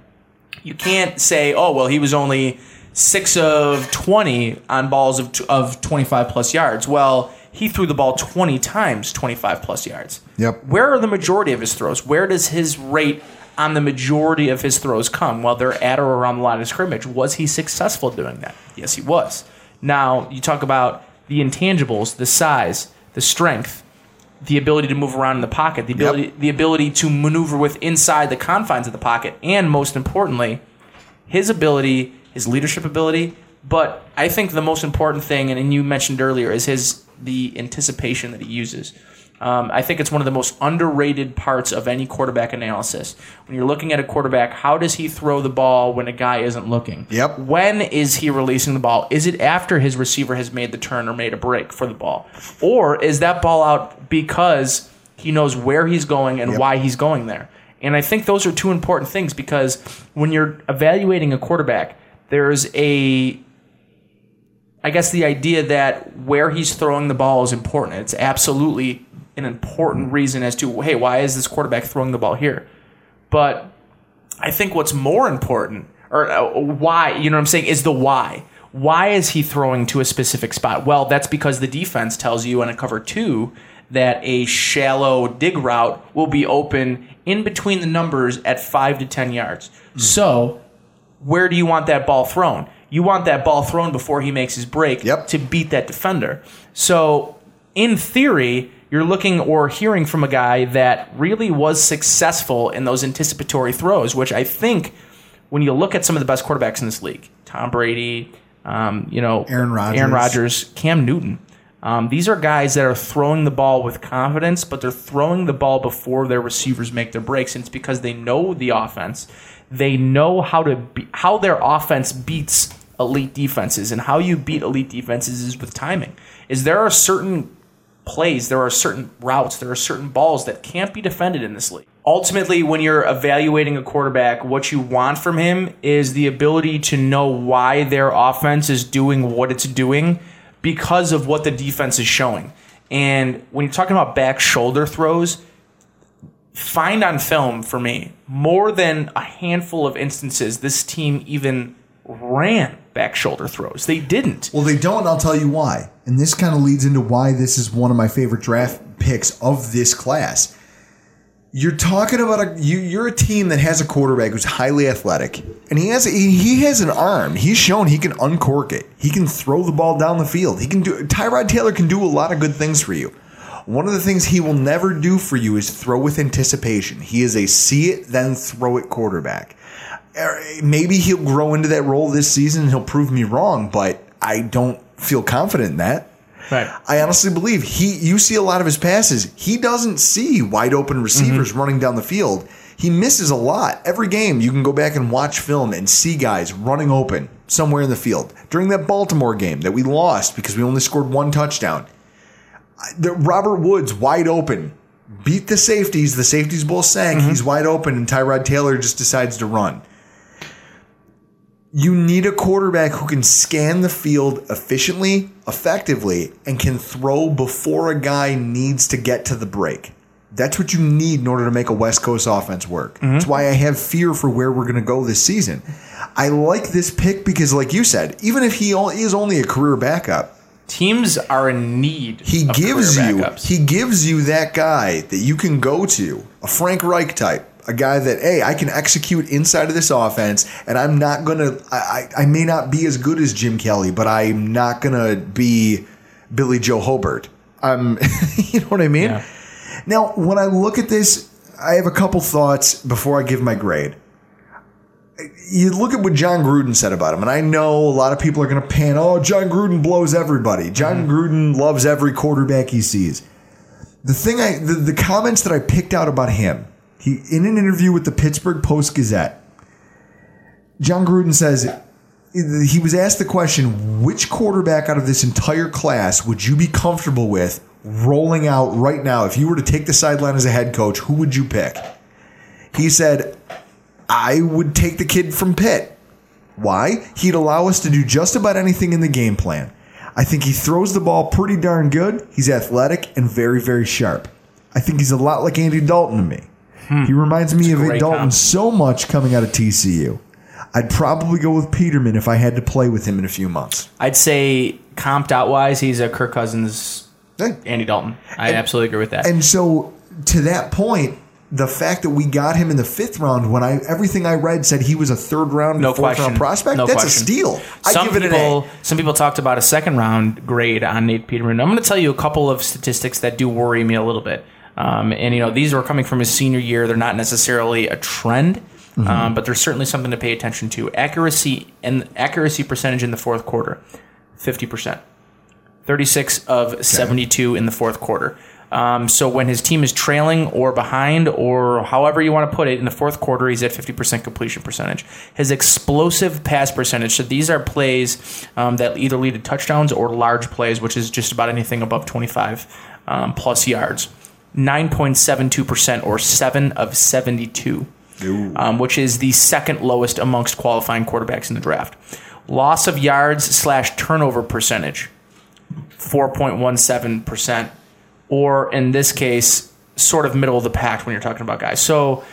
you can't say, "Oh, well, he was only six of twenty on balls of of 25 plus yards." Well, he threw the ball 20 times, 25 plus yards. Yep. Where are the majority of his throws? Where does his rate on the majority of his throws come? while they're at or around the line of scrimmage. Was he successful doing that? Yes, he was. Now, you talk about the intangibles, the size, the strength, the ability to move around in the pocket, the ability the ability to maneuver with inside the confines of the pocket, and most importantly, his ability, his leadership ability. But I think the most important thing, and you mentioned earlier, is his the anticipation that he uses. Um, I think it's one of the most underrated parts of any quarterback analysis. When you're looking at a quarterback, how does he throw the ball when a guy isn't looking? Yep. When is he releasing the ball? Is it after his receiver has made the turn or made a break for the ball? Or is that ball out because he knows where he's going and why he's going there? And I think those are two important things because when you're evaluating a quarterback, there's a I guess the idea that where he's throwing the ball is important. It's absolutely an important reason as to hey, why is this quarterback throwing the ball here? But I think what's more important, or uh, why, you know what I'm saying, is the why. Why is he throwing to a specific spot? Well, that's because the defense tells you in a cover two that a shallow dig route will be open in between the numbers at five to 10 yards. So, where do you want that ball thrown? You want that ball thrown before he makes his break to beat that defender. So, in theory, you're looking or hearing from a guy that really was successful in those anticipatory throws, which I think when you look at some of the best quarterbacks in this league, Tom Brady, um, you know, Aaron Rodgers. Aaron Rodgers, Cam Newton. Um, these are guys that are throwing the ball with confidence, but they're throwing the ball before their receivers make their breaks, and it's because they know the offense. They know how to be, how their offense beats elite defenses, and how you beat elite defenses is with timing. Is there are certain plays, there are certain routes, there are certain balls that can't be defended in this league. Ultimately, when you're evaluating a quarterback, what you want from him is the ability to know why their offense is doing what it's doing because of what the defense is showing. And when you're talking about back shoulder throws, find on film for me more than a handful of instances this team even ran back shoulder throws. They didn't. Well, they don't, I'll tell you why. And this kind of leads into why this is one of my favorite draft picks of this class. You're talking about a you, you're a team that has a quarterback who's highly athletic, and he has he, he has an arm. He's shown he can uncork it. He can throw the ball down the field. He can do. Tyrod Taylor can do a lot of good things for you. One of the things he will never do for you is throw with anticipation. He is a see it then throw it quarterback. Maybe he'll grow into that role this season and he'll prove me wrong, but I don't feel confident in that. Right. I honestly believe he you see a lot of his passes. He doesn't see wide open receivers Mm-hmm. running down the field. He misses a lot. Every game you can go back and watch film and see guys running open somewhere in the field. During that Baltimore game that we lost because we only scored one touchdown. The Robert Woods wide open. Beat the safeties. The safeties both sank. Mm-hmm. He's wide open and Tyrod Taylor just decides to run. You need a quarterback who can scan the field efficiently, effectively, and can throw before a guy needs to get to the break. That's what you need in order to make a West Coast offense work. Mm-hmm. That's why I have fear for where we're going to go this season. I like this pick because, like you said, even if he is only a career backup, Teams are in need. he gives you backups. he gives you that guy that you can go to, a Frank Reich type, a guy that hey, I can execute inside of this offense, and I'm not gonna. I I, I may not be as good as Jim Kelly, but I'm not gonna be Billy Joe Hobert. I'm, [LAUGHS] you know what I mean? Now, when I look at this, I have a couple thoughts before I give my grade. You look at what Jon Gruden said about him, and I know a lot of people are going to pan, oh, Jon Gruden blows everybody. Jon mm-hmm. Gruden loves every quarterback he sees. The thing I, the, the comments that I picked out about him, he in an interview with the Pittsburgh Post Gazette, Jon Gruden says he was asked the question, which quarterback out of this entire class would you be comfortable with rolling out right now? If you were to take the sideline as a head coach, who would you pick? He said, I would take the kid from Pitt. Why? He'd allow us to do just about anything in the game plan. I think he throws the ball pretty darn good. He's athletic and very, very sharp. I think he's a lot like Andy Dalton to me. Hmm. He reminds me of Andy Dalton comp. so much coming out of TCU. I'd probably go with Peterman if I had to play with him in a few months. I'd say comped out wise, he's a Kirk Cousins, Andy Dalton. I absolutely agree with that. And so, to that point, the fact that we got him in the fifth round, when I everything I read said he was a third round, no fourth question. round prospect, No that's question. a steal. I Some give it people, an A. some people talked about a second round grade on Nate Peterman. I'm going to tell you a couple of statistics that do worry me a little bit. Um, and you know, these are coming from his senior year. They're not necessarily a trend, Mm-hmm. um, but there's certainly something to pay attention to. Accuracy and accuracy percentage in the fourth quarter, fifty percent. 36 of 72 in the fourth quarter. Um, so when his team is trailing or behind, or however you want to put it, in the fourth quarter, he's at 50% completion percentage. His explosive pass percentage, so these are plays um, that either lead to touchdowns or large plays, which is just about anything above 25 um, plus yards. 9.72% or 7 of 72, um, which is the second lowest amongst qualifying quarterbacks in the draft. Loss of yards slash turnover percentage, 4.17%, or in this case, sort of middle of the pack when you're talking about guys. So,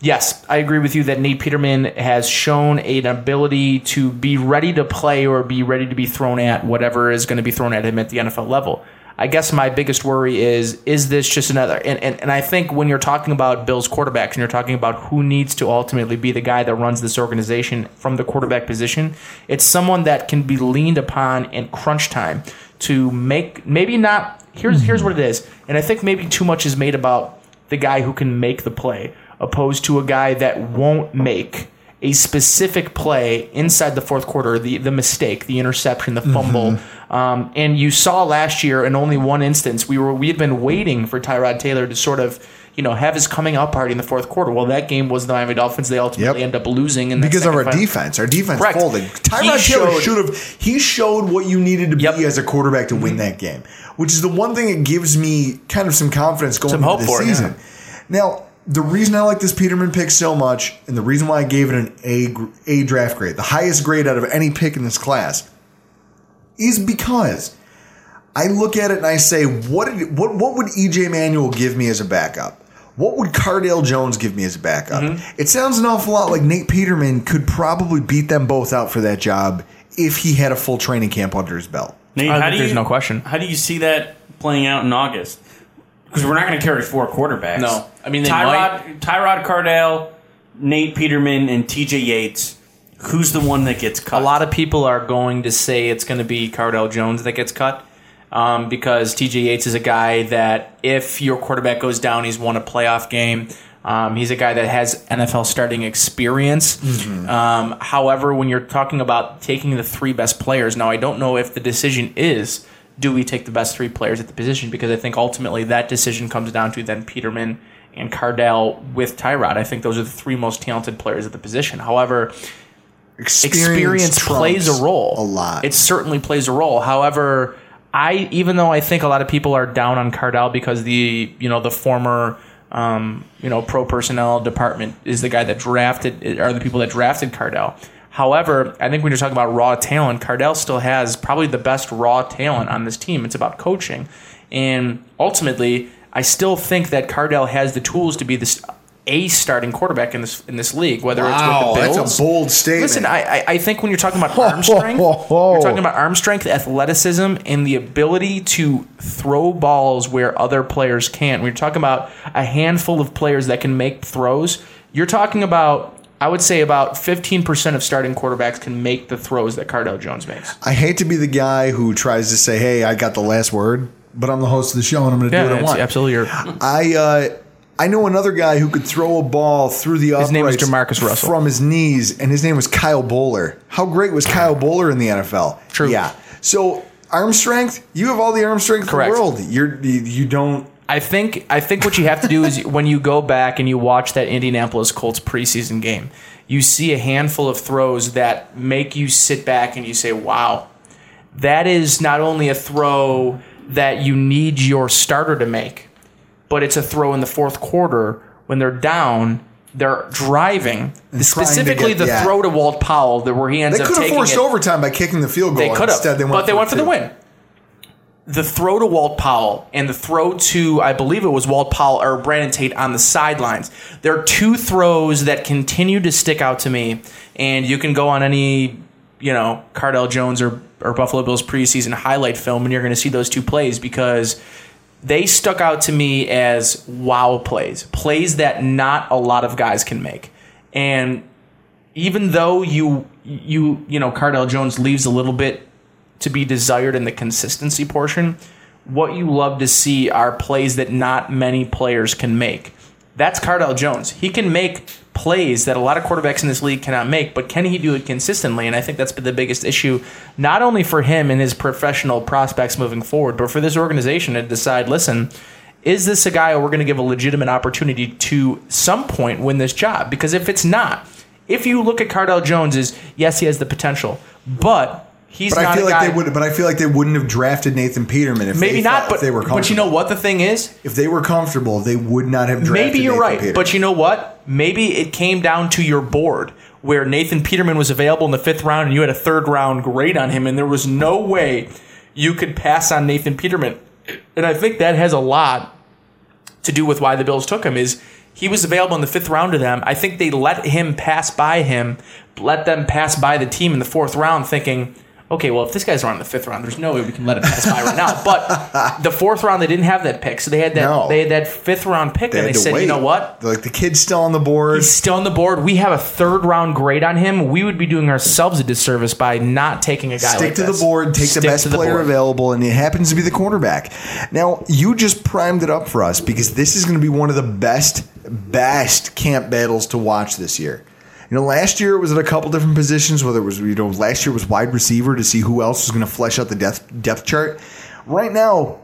yes, I agree with you that Nate Peterman has shown an ability to be ready to play or be ready to be thrown at whatever is going to be thrown at him at the NFL level. I guess my biggest worry is is this just another and, and, and I think when you're talking about Bills quarterbacks and you're talking about who needs to ultimately be the guy that runs this organization from the quarterback position, it's someone that can be leaned upon in crunch time to make maybe not here's here's what it is. And I think maybe too much is made about the guy who can make the play opposed to a guy that won't make a specific play inside the fourth quarter, the the mistake, the interception, the fumble. Um, and you saw last year in only one instance, we were we had been waiting for Tyrod Taylor to sort of you know have his coming out party in the fourth quarter. Well, that game was the Miami Dolphins. They ultimately end up losing in because of our final. defense. Our defense Correct. folded. He Tyrod Taylor should have. He showed what you needed to be as a quarterback to win that game, which is the one thing that gives me kind of some confidence going Some into the for it, season. Now, the reason I like this Peterman pick so much, and the reason why I gave it an A A draft grade, the highest grade out of any pick in this class, is because I look at it and I say, what did, what what would EJ Manuel give me as a backup? What would Cardale Jones give me as a backup? Mm-hmm. It sounds an awful lot like Nate Peterman could probably beat them both out for that job if he had a full training camp under his belt. Nate, how think do there's no question. How do you see that playing out in August? Because we're not going to carry four quarterbacks. No. I mean, they Tyrod, Tyrod Cardale, Nate Peterman, and T.J. Yates. Who's the one that gets cut? A lot of people are going to say it's going to be Cardale Jones that gets cut um, because TJ Yates is a guy that if your quarterback goes down, he's won a playoff game. Um, he's a guy that has NFL starting experience. Um, however, when you're talking about taking the three best players, now I don't know if the decision is do we take the best three players at the position because I think ultimately that decision comes down to then Peterman and Cardale with Tyrod. I think those are the three most talented players at the position. However, experience, plays a role a lot. It certainly plays a role. However, I even though I think a lot of people are down on Cardale because the you know the former um, you know pro personnel department is the guy that drafted are the people that drafted Cardale. However, I think when you're talking about raw talent, Cardale still has probably the best raw talent on this team. It's about coaching, and ultimately, I still think that Cardale has the tools to be this a starting quarterback in this in this league. Whether Wow, it's with the that's a bold statement. Listen, I, I I think when you're talking about arm [LAUGHS] strength, you're talking about arm strength, athleticism, and the ability to throw balls where other players can't. When you're talking about a handful of players that can make throws, you're talking about. I would say about 15% of starting quarterbacks can make the throws that Cardale Jones makes. I hate to be the guy who tries to say, "Hey, I got the last word," but I'm the host of the show and I'm going to Yeah, do what I want. absolutely your- I uh, I know another guy who could throw a ball through the His name is uprights Jamarcus Russell. from his knees, and his name was Kyle Boller. How great was Kyle Boller in the NFL? True. Yeah. So arm strength, you have all the arm strength Correct. in the world. You're you, you don't. I think I think what you have to do is [LAUGHS] when you go back and you watch that Indianapolis Colts preseason game, you see a handful of throws that make you sit back and you say, "Wow, that is not only a throw that you need your starter to make, but it's a throw in the fourth quarter when they're down." They're driving specifically get- the yeah. throw to Walt Powell, that where he ends They up They could have forced it. overtime by kicking the field goal. They could have, Instead, they went but they went for the win. The throw to Walt Powell and the throw to, I believe it was Walt Powell or Brandon Tate on the sidelines. There are two throws that continue to stick out to me, and you can go on any, you know, Cardale Jones or, or Buffalo Bills preseason highlight film, and you're going to see those two plays because they stuck out to me as wow plays, plays that not a lot of guys can make. And even though you you you know Cardale Jones leaves a little bit to be desired in the consistency portion, what you love to see are plays that not many players can make. That's Cardale Jones. He can make plays that a lot of quarterbacks in this league cannot make, but can he do it consistently? And I think that's been the biggest issue, not only for him and his professional prospects moving forward, but for this organization to decide, listen, is this a guy we're going to give a legitimate opportunity to some point win this job? Because if it's not, if you look at Cardale Jones, is yes, he has the potential, but he's but not I feel a like they would. But I feel like they wouldn't have drafted Nathan Peterman if maybe they not, but if they were comfortable. but you know what the thing is, if they were comfortable, they would not have drafted. Maybe you're Nathan right, Peterman. but you know what? Maybe it came down to your board where Nathan Peterman was available in the fifth round and you had a third round grade on him, and there was no way you could pass on Nathan Peterman. And I think that has a lot to do with why the Bills took him. Is he was available in the fifth round to them? I think they let him pass by him, let them pass by the team in the fourth round, thinking. Okay, well, if this guy's around the fifth round, there's no way we can let him pass by right now. But the fourth round, they didn't have that pick, so they had that. No. They had that fifth round pick, They and they said, "You know what? Like the kid's still on the board. He's still on the board. We have a third round grade on him. We would be doing ourselves a disservice by not taking a guy Stick like to this. the board, take Stick the best the player board. available, and it happens to be the quarterback. Now, you just primed it up for us because this is going to be one of the best, best camp battles to watch this year. You know, last year it was at a couple different positions, whether it was, you know, last year was wide receiver to see who else was going to flesh out the depth, depth chart. Right now,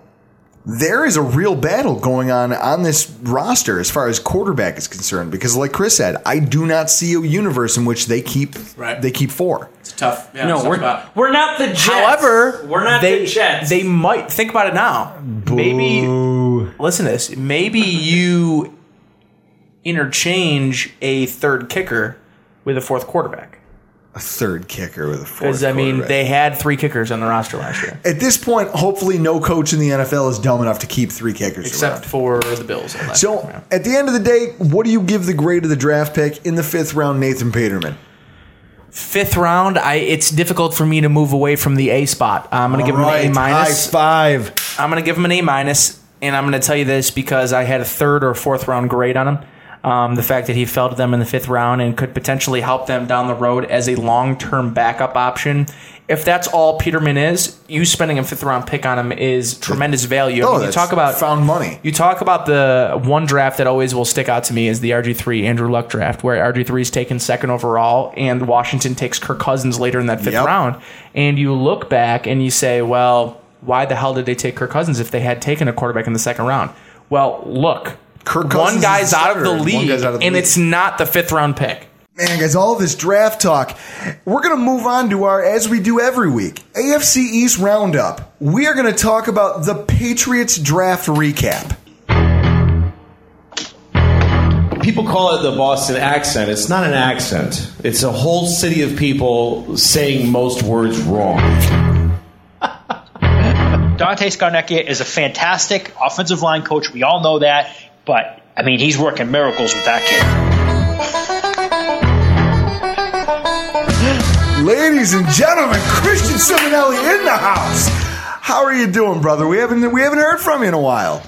there is a real battle going on on this roster as far as quarterback is concerned because like Chris said, I do not see a universe in which they keep they keep four. It's tough. Yeah, no, it's tough we're spot. we're not the Jets. However, we're not they, the Jets. They might think about it now. Maybe listen to this. Maybe you interchange a third kicker with a fourth quarterback. A third kicker with a fourth. Because I mean, they had three kickers on the roster last year, At this point, hopefully, no coach in the NFL is dumb enough to keep three kickers except around. for the Bills. So, at the end of the day, what do you give the grade of the draft pick in the fifth round, Nathan Peterman? fifth round, I it's difficult for me to move away from the A spot. I'm going to give him an A minus. five. I'm going to give him an A minus, and I'm going to tell you this because I had a third or fourth round grade on him. Um, the fact that he fell to them in the fifth round and could potentially help them down the road as a long term backup option. If that's all Peterman is, you spending a fifth round pick on him is tremendous value. I Oh, mean, you talk about found money. you talk about the one draft that always will stick out to me is the RG3 Andrew Luck draft, where RG3 is taken second overall, and Washington takes Kirk Cousins later in that fifth Yep. round. And you look back and you say, well, why the hell did they take Kirk Cousins if they had taken a quarterback in the second round? Well, look, Kirk Cousins one guy's out of the starter, and league, of the and league. it's not the fifth round pick. Man, guys, all this draft talk. We're going to move on to our, as we do every week, AFC East Roundup. We are going to talk about the Patriots draft recap. People call it the Boston accent. It's not an accent. It's a whole city of people saying most words wrong. [LAUGHS] Dante Scarnecchia is a fantastic offensive line coach. We all know that. But, I mean, he's working miracles with that kid. Ladies and gentlemen, Christian Simonelli in the house. How are you doing, brother? We haven't we haven't heard from you in a while.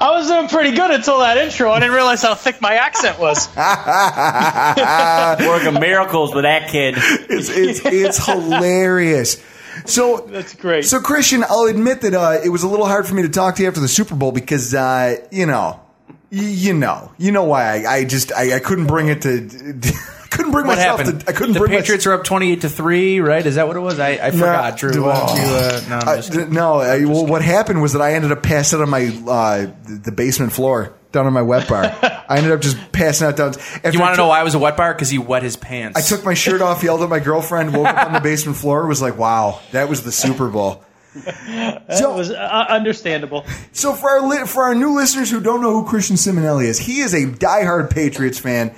I was doing pretty good until that intro. I didn't realize how thick my accent was. [LAUGHS] [LAUGHS] Working miracles with that kid. It's it's it's hilarious. So That's great. So Christian, I'll admit that uh, it was a little hard for me to talk to you after the Super Bowl because uh, you know, you know, you know why I, I just I, I couldn't bring it to. [LAUGHS] couldn't bring What myself happened? to. I couldn't the bring Patriots are up twenty-eight to three, right? Is that what it was? I, I forgot, Drew. Don't you, uh, no, I- d- no, I- well, what happened was that I ended up passing out on my uh, the the basement floor down on my wet bar. [LAUGHS] I ended up just passing out down. After you want to know why I was a wet bar? Because he wet his pants. I took my shirt off, yelled at my girlfriend, woke up on the basement floor, was like, "Wow, that was the Super Bowl." That was uh, understandable. So for our li- for our new listeners who don't know who Christian Simonelli is, he is a diehard Patriots fan,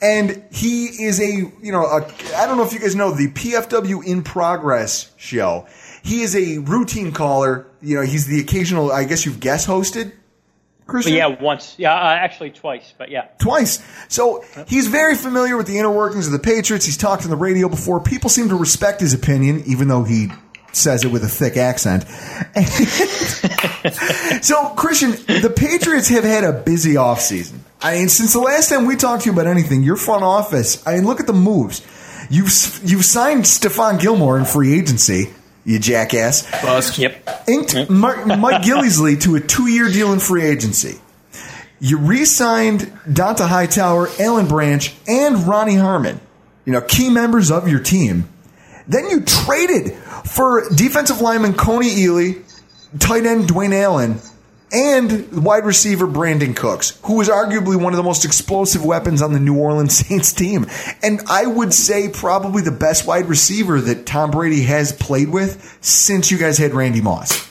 and he is a you know a, I don't know if you guys know the PFW in progress show. He is a routine caller. You know, he's the occasional. I guess you've guest hosted. But Christian? yeah, once. Yeah, uh, actually twice. But yeah. twice. So he's very familiar with the inner workings of the Patriots. He's talked on the radio before. People seem to respect his opinion, even though he says it with a thick accent. [LAUGHS] so, Christian, the Patriots have had a busy offseason. I mean, since the last time we talked to you about anything, your front office, I mean, look at the moves. You've, you've signed Stephon Gilmore in free agency, you jackass. Bust. Yep. Inked Mike, Mike Gillislee to a two year deal in free agency. You re signed Dont'a Hightower, Alan Branch, and Ronnie Harmon, you know, key members of your team. Then you traded for defensive lineman Kony Ealy, tight end Dwayne Allen, and wide receiver Brandin Cooks, who is arguably one of the most explosive weapons on the New Orleans [LAUGHS] Saints team. And I would say probably the best wide receiver that Tom Brady has played with since you guys had Randy Moss.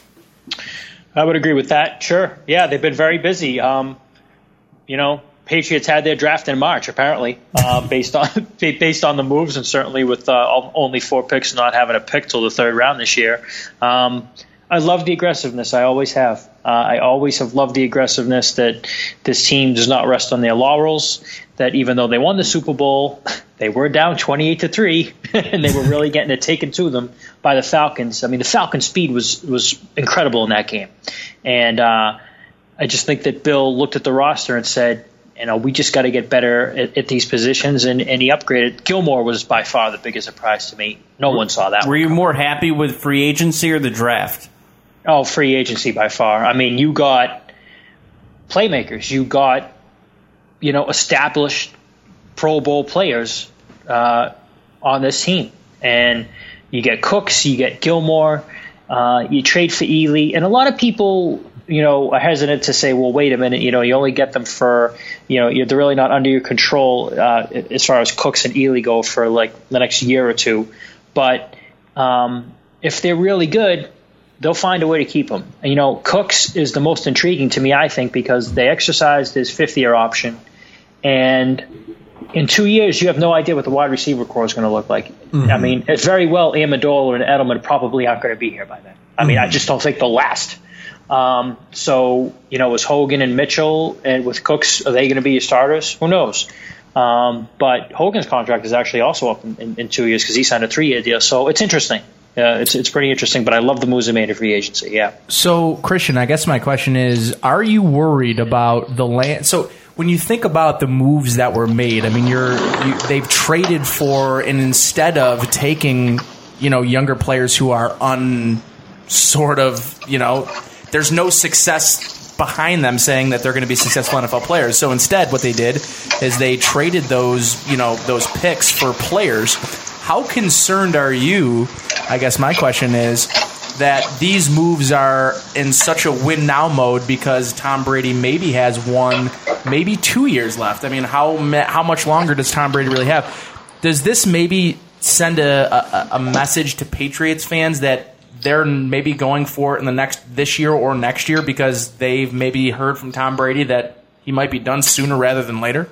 I would agree with that. Sure. Yeah, they've been very busy. Um, you know, Patriots had their draft in March, apparently, uh, based on [LAUGHS] based on the moves, and certainly with uh, only four picks, not having a pick till the third round this year. Um, I love the aggressiveness. I always have. Uh, I always have loved the aggressiveness that this team does not rest on their laurels. That even though they won the Super Bowl, [LAUGHS] they were down twenty-eight to three, [LAUGHS] and they were really getting it taken to them by the Falcons. I mean, the Falcons' speed was was incredible in that game, and uh, I just think that Bill looked at the roster and said, you know, we just got to get better at, at, these positions, and, and he upgraded. Gilmore was by far the biggest surprise to me. No one saw that. Were you more happy with free agency or the draft? Oh, free agency by far. I mean, you got playmakers. You got, you know, established Pro Bowl players uh, on this team, and you get Cooks, you get Gilmore, uh, you trade for Ealy, and a lot of people, you know, hesitant to say, well, wait a minute, you know, you only get them for, you know, you're, they're really not under your control uh, as far as Cooks and Ealy go for like the next year or two, but um, if they're really good they'll find a way to keep them. And, you know, Cooks is the most intriguing to me, I think, because they exercised his fifth year option, and in two years, you have no idea what the wide receiver corps is going to look like. Mm-hmm. I mean, it's very well Amendola and Edelman probably aren't going to be here by then. I mean, mm-hmm. I just don't think they'll last. Um, so, you know, is Hogan and Mitchell and with Cooks, are they going to be your starters? Who knows? Um, but Hogan's contract is actually also up in, in, in two years because he signed a three year deal. So it's interesting. Yeah, it's it's pretty interesting, but I love the moves they made in free agency. Yeah. So, Christian, I guess my question is: Are you worried about the land? So, when you think about the moves that were made, I mean, you're you, they've traded for, and instead of taking, you know, younger players who are un sort of, you know, there's no success behind them saying that they're going to be successful NFL players. So instead, what they did is they traded those, you know, those picks for players how concerned are you? I guess my question is that these moves are in such a win now mode because Tom Brady maybe has one, maybe two years left. I mean, how how much longer does Tom Brady really have? Does this maybe send a, a, a message to Patriots fans that they're maybe going for it in the next this year or next year because they've maybe heard from Tom Brady that he might be done sooner rather than later?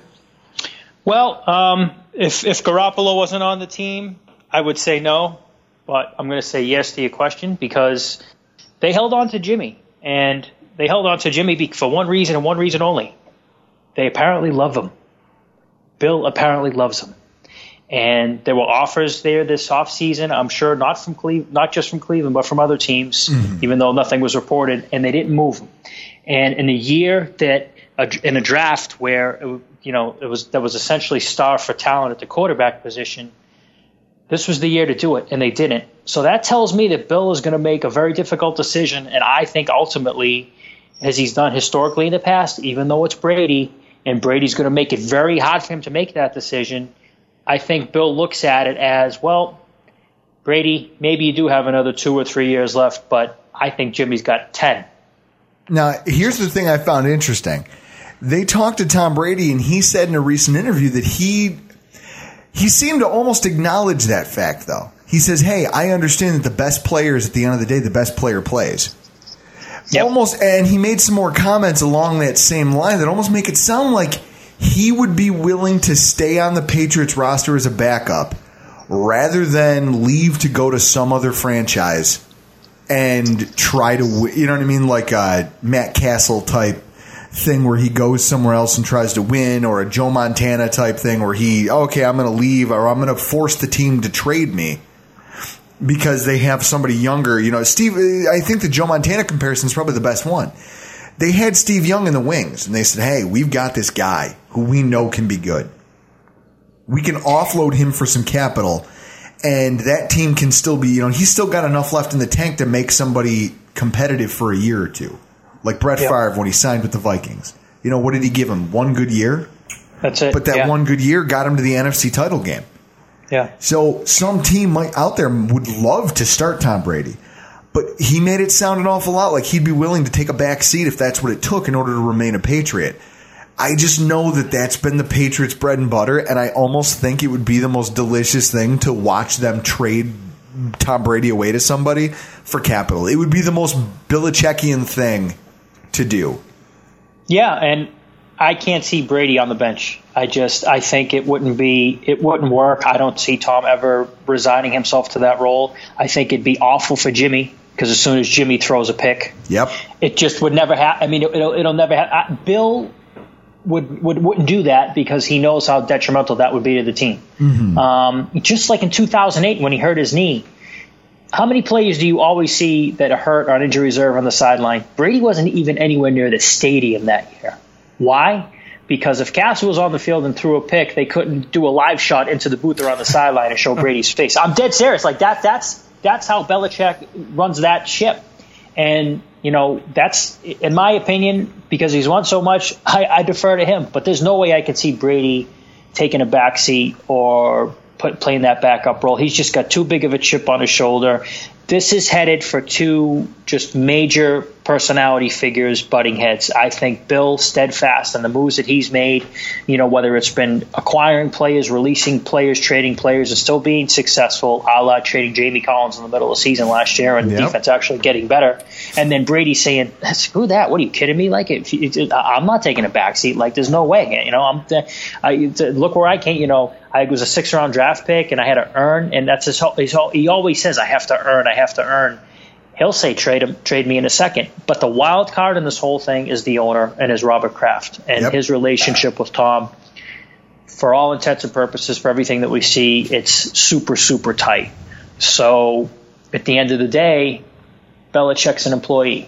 Well, um, if if Garoppolo wasn't on the team, I would say no, but I'm going to say yes to your question because they held on to Jimmy, and they held on to Jimmy for one reason and one reason only. They apparently love him. Bill apparently loves him. And there were offers there this offseason, I'm sure, not from Cle- not just from Cleveland, but from other teams, mm-hmm. even though nothing was reported, and they didn't move him. And in a year that, in a draft where you know, it was that was essentially star for talent at the quarterback position. This was the year to do it, and they didn't. So that tells me that Bill is going to make a very difficult decision, and I think ultimately, as he's done historically in the past, even though it's Brady, and Brady's going to make it very hard for him to make that decision. I think Bill looks at it as well. Brady, maybe you do have another two or three years left, but I think Jimmy's got ten. Now, here's the thing I found interesting they talked to Tom Brady, and he said in a recent interview that he he seemed to almost acknowledge that fact, though. He says, "Hey, I understand that the best player is at the end of the day the best player plays." Yep. Almost, and he made some more comments along that same line that almost make it sound like he would be willing to stay on the Patriots roster as a backup rather than leave to go to some other franchise and try to, you know what I mean, like a Matt Cassel type thing where he goes somewhere else and tries to win, or a Joe Montana type thing where he, okay, I'm going to leave, or I'm going to force the team to trade me because they have somebody younger. You know, Steve, I think the Joe Montana comparison is probably the best one. They had Steve Young in the wings, and they said, hey, we've got this guy who we know can be good. We can offload him for some capital, and that team can still be, you know, he's still got enough left in the tank to make somebody competitive for a year or two like Brett yep. Favre when he signed with the Vikings. You know, what did he give him? One good year? That's it. But that yeah. one good year got him to the NFC title game. Yeah. So some team might out there would love to start Tom Brady. But he made it sound an awful lot like he'd be willing to take a back seat if that's what it took in order to remain a Patriot. I just know that that's been the Patriots' bread and butter, and I almost think it would be the most delicious thing to watch them trade Tom Brady away to somebody for capital. It would be the most Belichickian thing to do. Yeah, and I can't see Brady on the bench. I just I think it wouldn't be it wouldn't work. I don't see Tom ever resigning himself to that role. I think it'd be awful for Jimmy because as soon as Jimmy throws a pick, Yep. it just would never happen. I mean, it, it'll it'll never happen. Bill would would wouldn't do that because he knows how detrimental that would be to the team. Um, just like in 2008 when he hurt his knee. How many players do you always see that are hurt on injury reserve on the sideline? Brady wasn't even anywhere near the stadium that year. Why? Because if Cassel was on the field and threw a pick, they couldn't do a live shot into the booth or on the sideline and show [LAUGHS] Brady's face. I'm dead serious. Like that. That's that's how Belichick runs that ship. And you know that's in my opinion because he's won so much. I, I defer to him. But there's no way I could see Brady taking a back seat or put, playing that backup role. He's just got too big of a chip on his shoulder. This is headed for two just major personality figures butting heads. I think Bill steadfast and the moves that he's made, you know, whether it's been acquiring players, releasing players, trading players, and still being successful, a la trading Jamie Collins in the middle of the season last year and the defense actually getting better. And then Brady saying, screw that. What are you kidding me? Like, if you, it, I'm not taking a backseat. Like, there's no way. You know, I'm, I, look where I came, you know, I was a six round draft pick and I had to earn, and that's his whole, his whole, he always says, I have to earn, I have to earn. He'll say trade him, trade me in a second. But the wild card in this whole thing is the owner and is Robert Kraft and Yep. his relationship with Tom. For all intents and purposes, for everything that we see, it's super, super tight. So at the end of the day, Belichick's an employee.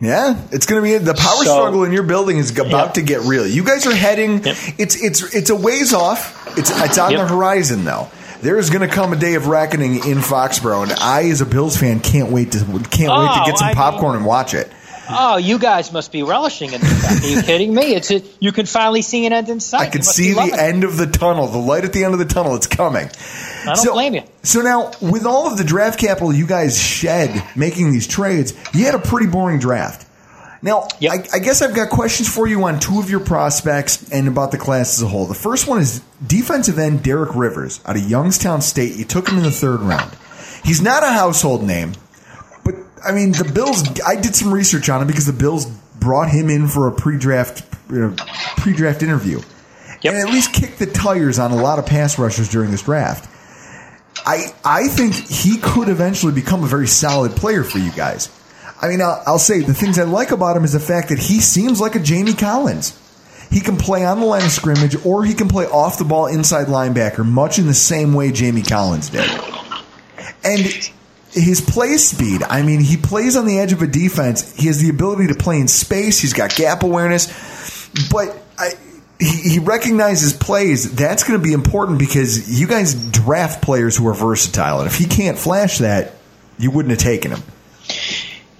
Yeah, it's going to be the power So- struggle in your building is about Yeah. to get real. You guys are heading. It's it's it's a ways off. It's it's on Yep. the horizon though. There is going to come a day of reckoning in Foxborough, and I, as a Bills fan, can't wait to can't wait to Oh, get some I popcorn and watch it. Oh, you guys must be relishing in this. Are you kidding me? It's a, you can finally see an end in sight. I can see the loving it. end of the tunnel, the light at the end of the tunnel. It's coming. I don't so, blame you. So now, with all of the draft capital you guys shed making these trades, you had a pretty boring draft. Now, I, I guess I've got questions for you on two of your prospects and about the class as a whole. The first one is defensive end Derek Rivers out of Youngstown State. You took him in the third round. He's not a household name, but I mean, the Bills. I did some research on him because the Bills brought him in for a pre-draft uh, pre-draft interview, and at least kicked the tires on a lot of pass rushers during this draft. I I think he could eventually become a very solid player for you guys. I mean, I'll, I'll say the things I like about him is the fact that he seems like a Jamie Collins. He can play on the line of scrimmage, or he can play off the ball inside linebacker, much in the same way Jamie Collins did. And his play speed, I mean, he plays on the edge of a defense. He has the ability to play in space. He's got gap awareness, but I, he, he recognizes plays. That's going to be important because you guys draft players who are versatile, and if he can't flash that, you wouldn't have taken him.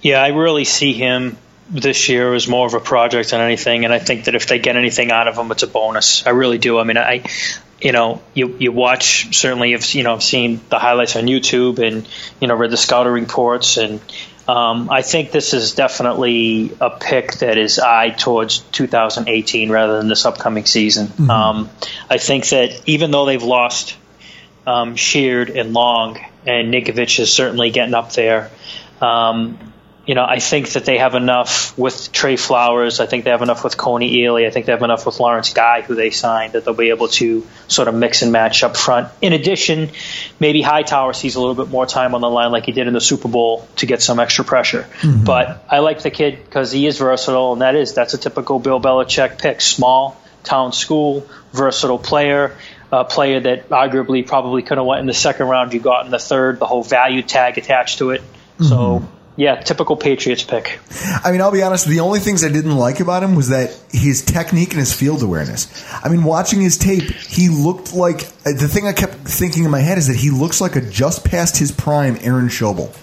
Yeah, I really see him this year as more of a project than anything, and I think that if they get anything out of him, it's a bonus. I really do. I mean, I, you know, you you watch certainly, if you know, I've seen the highlights on YouTube and you know read the scouting reports, and um, I think this is definitely a pick that is eyed towards 2018 rather than this upcoming season. Mhm. Um, I think that even though they've lost um, Sheard and Long, and Ninkovich is certainly getting up there. Um, you know, I think that they have enough with Trey Flowers. I think they have enough with Kony Ealy. I think they have enough with Lawrence Guy, who they signed, that they'll be able to sort of mix and match up front. In addition, maybe Hightower sees a little bit more time on the line like he did in the Super Bowl to get some extra pressure. Mhm. But I like the kid because he is versatile, and that is that's a typical Bill Belichick pick: small town school, versatile player. A player that arguably probably could have went in the second round. You got in the third. The whole value tag attached to it. So yeah, typical Patriots pick. I mean, I'll be honest. The only things I didn't like about him was that his technique and his field awareness. I mean, watching his tape, he looked like the thing I kept thinking in my head is that he looks like a just past his prime Aaron Schobel.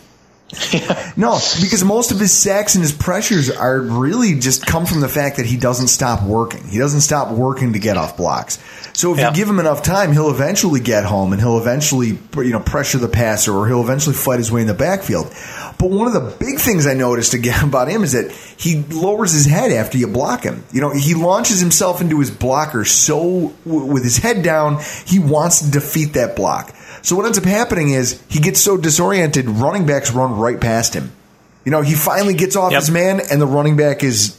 [LAUGHS] no, because most of his sacks and his pressures are really just come from the fact that he doesn't stop working. He doesn't stop working to get off blocks. So if you give him enough time, he'll eventually get home and he'll eventually you know pressure the passer or he'll eventually fight his way in the backfield. But one of the big things I noticed again [LAUGHS] about him is that he lowers his head after you block him. You know, he launches himself into his blocker so with his head down, he wants to defeat that block. So what ends up happening is he gets so disoriented, running backs run right past him. You know, he finally gets off his man, and the running back is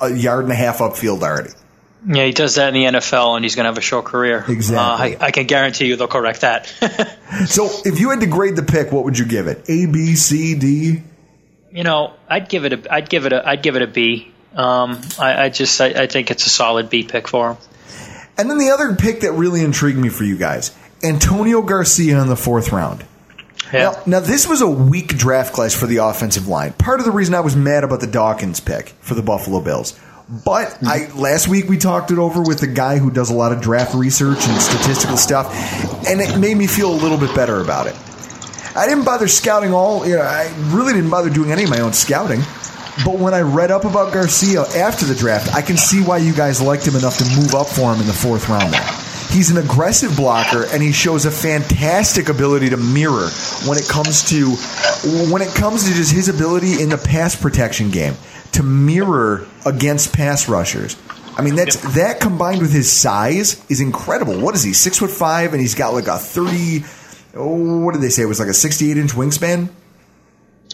a yard and a half upfield already. Yeah, he does that in the NFL, and he's going to have a short career. Exactly. Uh, I, I can guarantee you they'll correct that. [LAUGHS] So if you had to grade the pick, what would you give it? A, B, C, D? you know, I'd give it a, I'd give it a, I'd give it a B. Um, I, I just, I, I think it's a solid B pick for him. And then the other pick that really intrigued me for you guys, Antonio Garcia in the fourth round. Now, now, this was a weak draft class for the offensive line. Part of the reason I was mad about the Dawkins pick for the Buffalo Bills. But I last week we talked it over with the guy who does a lot of draft research and statistical stuff, and it made me feel a little bit better about it. I didn't bother scouting all. You know, I really didn't bother doing any of my own scouting. But when I read up about Garcia after the draft, I can see why you guys liked him enough to move up for him in the fourth round. There, he's an aggressive blocker, and he shows a fantastic ability to mirror when it comes to when it comes to just his ability in the pass protection game to mirror against pass rushers. I mean, that's that combined with his size is incredible. What is he? Six foot five, and he's got like a thirty. Oh, what did they say? It was like a sixty-eight inch wingspan.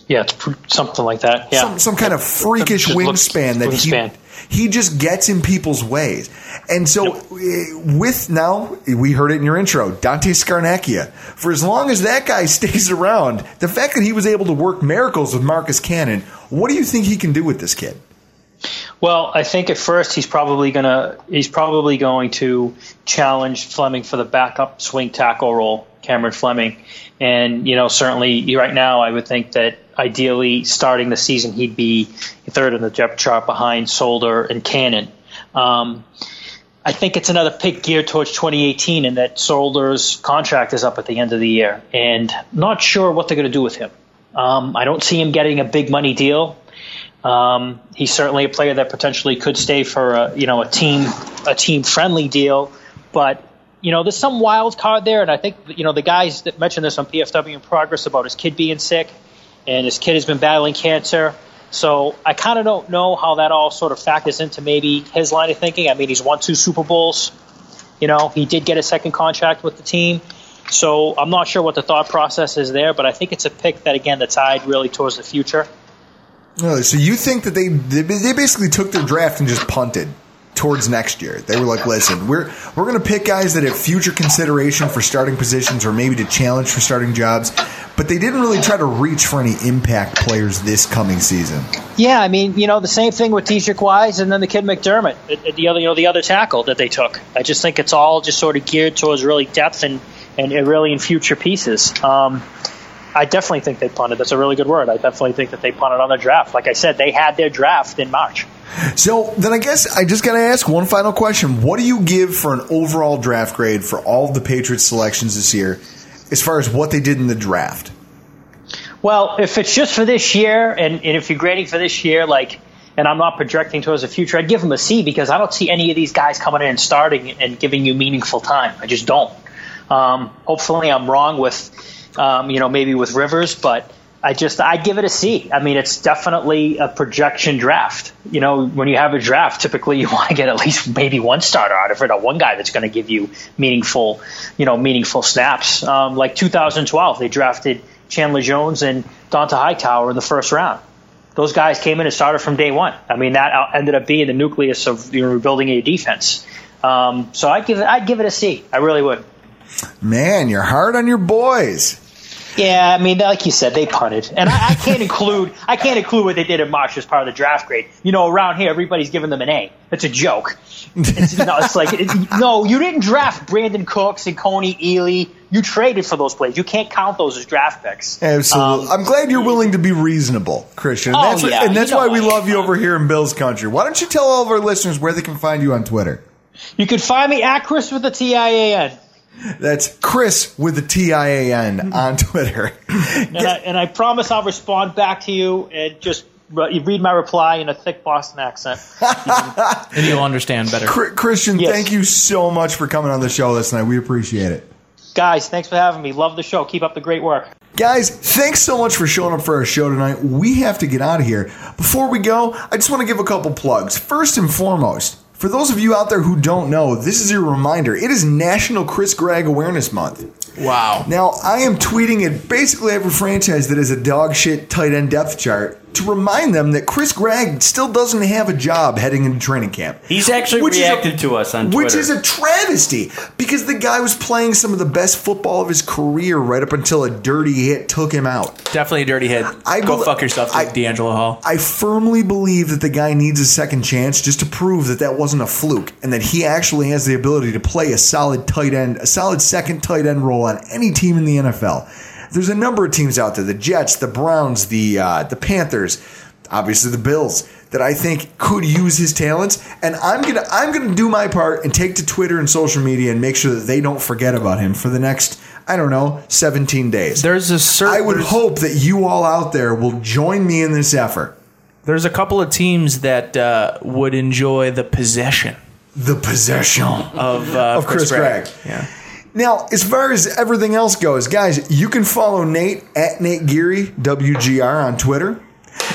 Yeah, it's pr- something like that. Yeah, Some some kind of freakish Just looks- wingspan that wingspan. he he just gets in people's ways. And so eh, with now we heard it in your intro, Dante Scarnecchia. For as long as that guy [LAUGHS] stays around, the fact that he was able to work miracles with Marcus Cannon, what do you think he can do with this kid? Well, I think at first he's probably gonna he's probably going to challenge Fleming for the backup swing tackle role, Cameron Fleming, and you know certainly right now I would think that ideally starting the season he'd be third in the depth chart behind Solder and Cannon. Um, I think it's another pick geared towards 2018, and that Solder's contract is up at the end of the year, and not sure what they're going to do with him. Um, I don't see him getting a big money deal. Um, he's certainly a player that potentially could stay for a you know a team a team friendly deal, but you know there's some wild card there, and I think you know the guys that mentioned this on PFW in progress about his kid being sick, and his kid has been battling cancer. So I kind of don't know how that all sort of factors into maybe his line of thinking. I mean, he's won two Super Bowls. You know, he did get a second contract with the team. So I'm not sure what the thought process is there, but I think it's a pick that again that's tied really towards the future. Oh, so you think that they they basically took their draft and just punted towards next year? They were like, "Listen, we're we're going to pick guys that have future consideration for starting positions or maybe to challenge for starting jobs." But they didn't really try to reach for any impact players this coming season. Yeah, I mean, you know, the same thing with Deatrich Wise and then the kid McDermott, the- the other, you know, the other tackle that they took. I just think it's all just sort of geared towards really depth and and really in future pieces. Um, I definitely think they punted. That's a really good word. I definitely think that they punted on their draft. Like I said, they had their draft in March. So then I guess I just got to ask one final question. What do you give for an overall draft grade for all of the Patriots selections this year as far as what they did in the draft? Well, if it's just for this year, and, and if you're grading for this year, like, and I'm not projecting towards the future, I'd give them a C because I don't see any of these guys coming in and starting and giving you meaningful time. I just don't. Um, hopefully, I'm wrong with, um, you know, maybe with Rivers, but I just I'd give it a C. I mean, it's definitely a projection draft. You know, when you have a draft, typically [LAUGHS] you want to get at least maybe one starter out of it, or one guy that's going to give you meaningful, you know, meaningful snaps. Um, like 2012, they drafted Chandler Jones and Dont'a Hightower in the first round. Those guys came in and started from day one. I mean, that ended up being the nucleus of you know, rebuilding a defense. Um, so I'd give it I'd give it a C. I really would. Man, you're hard on your boys. Yeah, I mean, like you said, they punted, and I, I can't include I can't include what they did in March as part of the draft grade. You know, around here, everybody's giving them an A. It's a joke. It's, [LAUGHS] you know, it's like it, no, you didn't draft Brandin Cooks and Kony Ealy. You traded for those players. You can't count those as draft picks. Absolutely. I'm glad you're willing to be reasonable, Christian. And Um, Oh, that's, yeah, and that's why we love you over here in Bill's country. Why don't you tell all of our listeners where they can find you on Twitter? You can find me at Chris with a T I A N. That's Chris with the T I A N hmm. on Twitter. And, I, and I promise I'll respond back to you and just re- you read my reply in a thick Boston accent. [LAUGHS] and you'll understand better. Chr- Christian, Yes. thank you so much for coming on the show this night. We appreciate it. Guys, thanks for having me. Love the show. Keep up the great work. Guys, thanks so much for showing up for our show tonight. We have to get out of here. Before we go, I just want to give a couple plugs. First and foremost, for those of you out there who don't know, this is your reminder. It is National Chris Gregg Awareness Month. Wow. Now, I am tweeting at basically every franchise that has a dog shit tight end depth chart to remind them that Chris Gregg still doesn't have a job heading into training camp. He's actually Which is a- reacted to us on Twitter. Which is a travesty because the guy was playing some of the best football of his career right up until a dirty hit took him out. Definitely a dirty hit. I Go bel- fuck yourself, I- DeAngelo Hall. I firmly believe that the guy needs a second chance just to prove that that wasn't a fluke and that he actually has the ability to play a solid tight end, a solid second tight end role on any team in the NFL. There's a number of teams out there: the Jets, the Browns, the uh, the Panthers, obviously the Bills, that I think could use his talents. And I'm gonna I'm gonna do my part and take to Twitter and social media and make sure that they don't forget about him for the next I don't know 17 days. There's a certain. I would hope that you all out there will join me in this effort. There's a couple of teams that uh, would enjoy the possession The possession of, uh, of Chris, Gregg. Yeah. Now, as far as everything else goes, guys, you can follow Nate at Nate Geary, WGR on Twitter.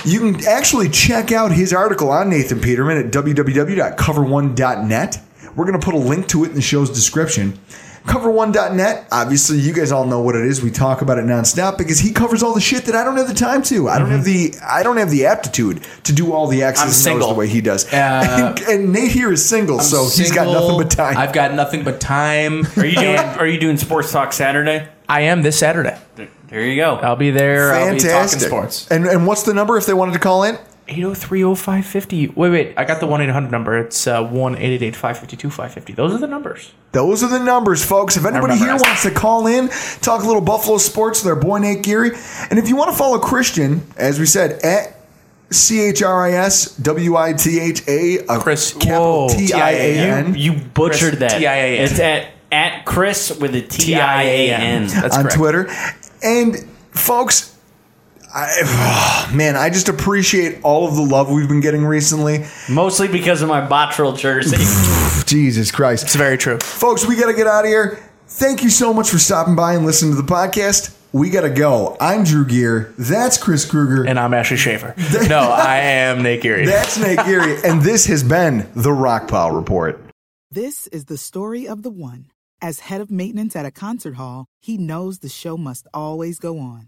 You can actually check out his article on Nathan Peterman at www.cover1.net. We're going to put a link to it in the show's description. Cover1.net, obviously, you guys all know what it is. We talk about it nonstop because he covers all the shit that I don't have the time to. I don't have the I don't have the aptitude to do all the X's I'm and O's the way he does. Uh, and, [LAUGHS] and Nate here is single, I'm so he's got nothing but time. I've got nothing but time. [LAUGHS] Are you doing? Are you doing Sports Talk Saturday? I am this Saturday. There you go. I'll be there. I'll be talking Fantastic. sports. And and what's the number if they wanted to call in? 8030550. Wait, wait. I got the 1 800 number. It's uh, 1 888 552 550. Those are the numbers. Those are the numbers, folks. If anybody here that. wants to call in, talk a little Buffalo sports with our boy Nate Geary, and if you want to follow Christian, as we said, at C H R I S W I T H A, Chris capital whoa, T I A N. You butchered Chris, that. T-I-A-N. It's at at Chris with a T I A N. That's on correct. Twitter. And folks, I, [SIGHS] man, I just appreciate all of the love we've been getting recently. Mostly because of my Bottrell jersey. [LAUGHS] Jesus Christ. It's very true. Folks, we got to get out of here. Thank you so much for stopping by and listening to the podcast. We got to go. I'm Drew Gear. That's Chris Kruger. And I'm Ashley Schaefer. [LAUGHS] no, I am Nate Geary. That's Nate Geary. And this has been the Rockpile Report. This is the story of the one. As head of maintenance at a concert hall, he knows the show must always go on.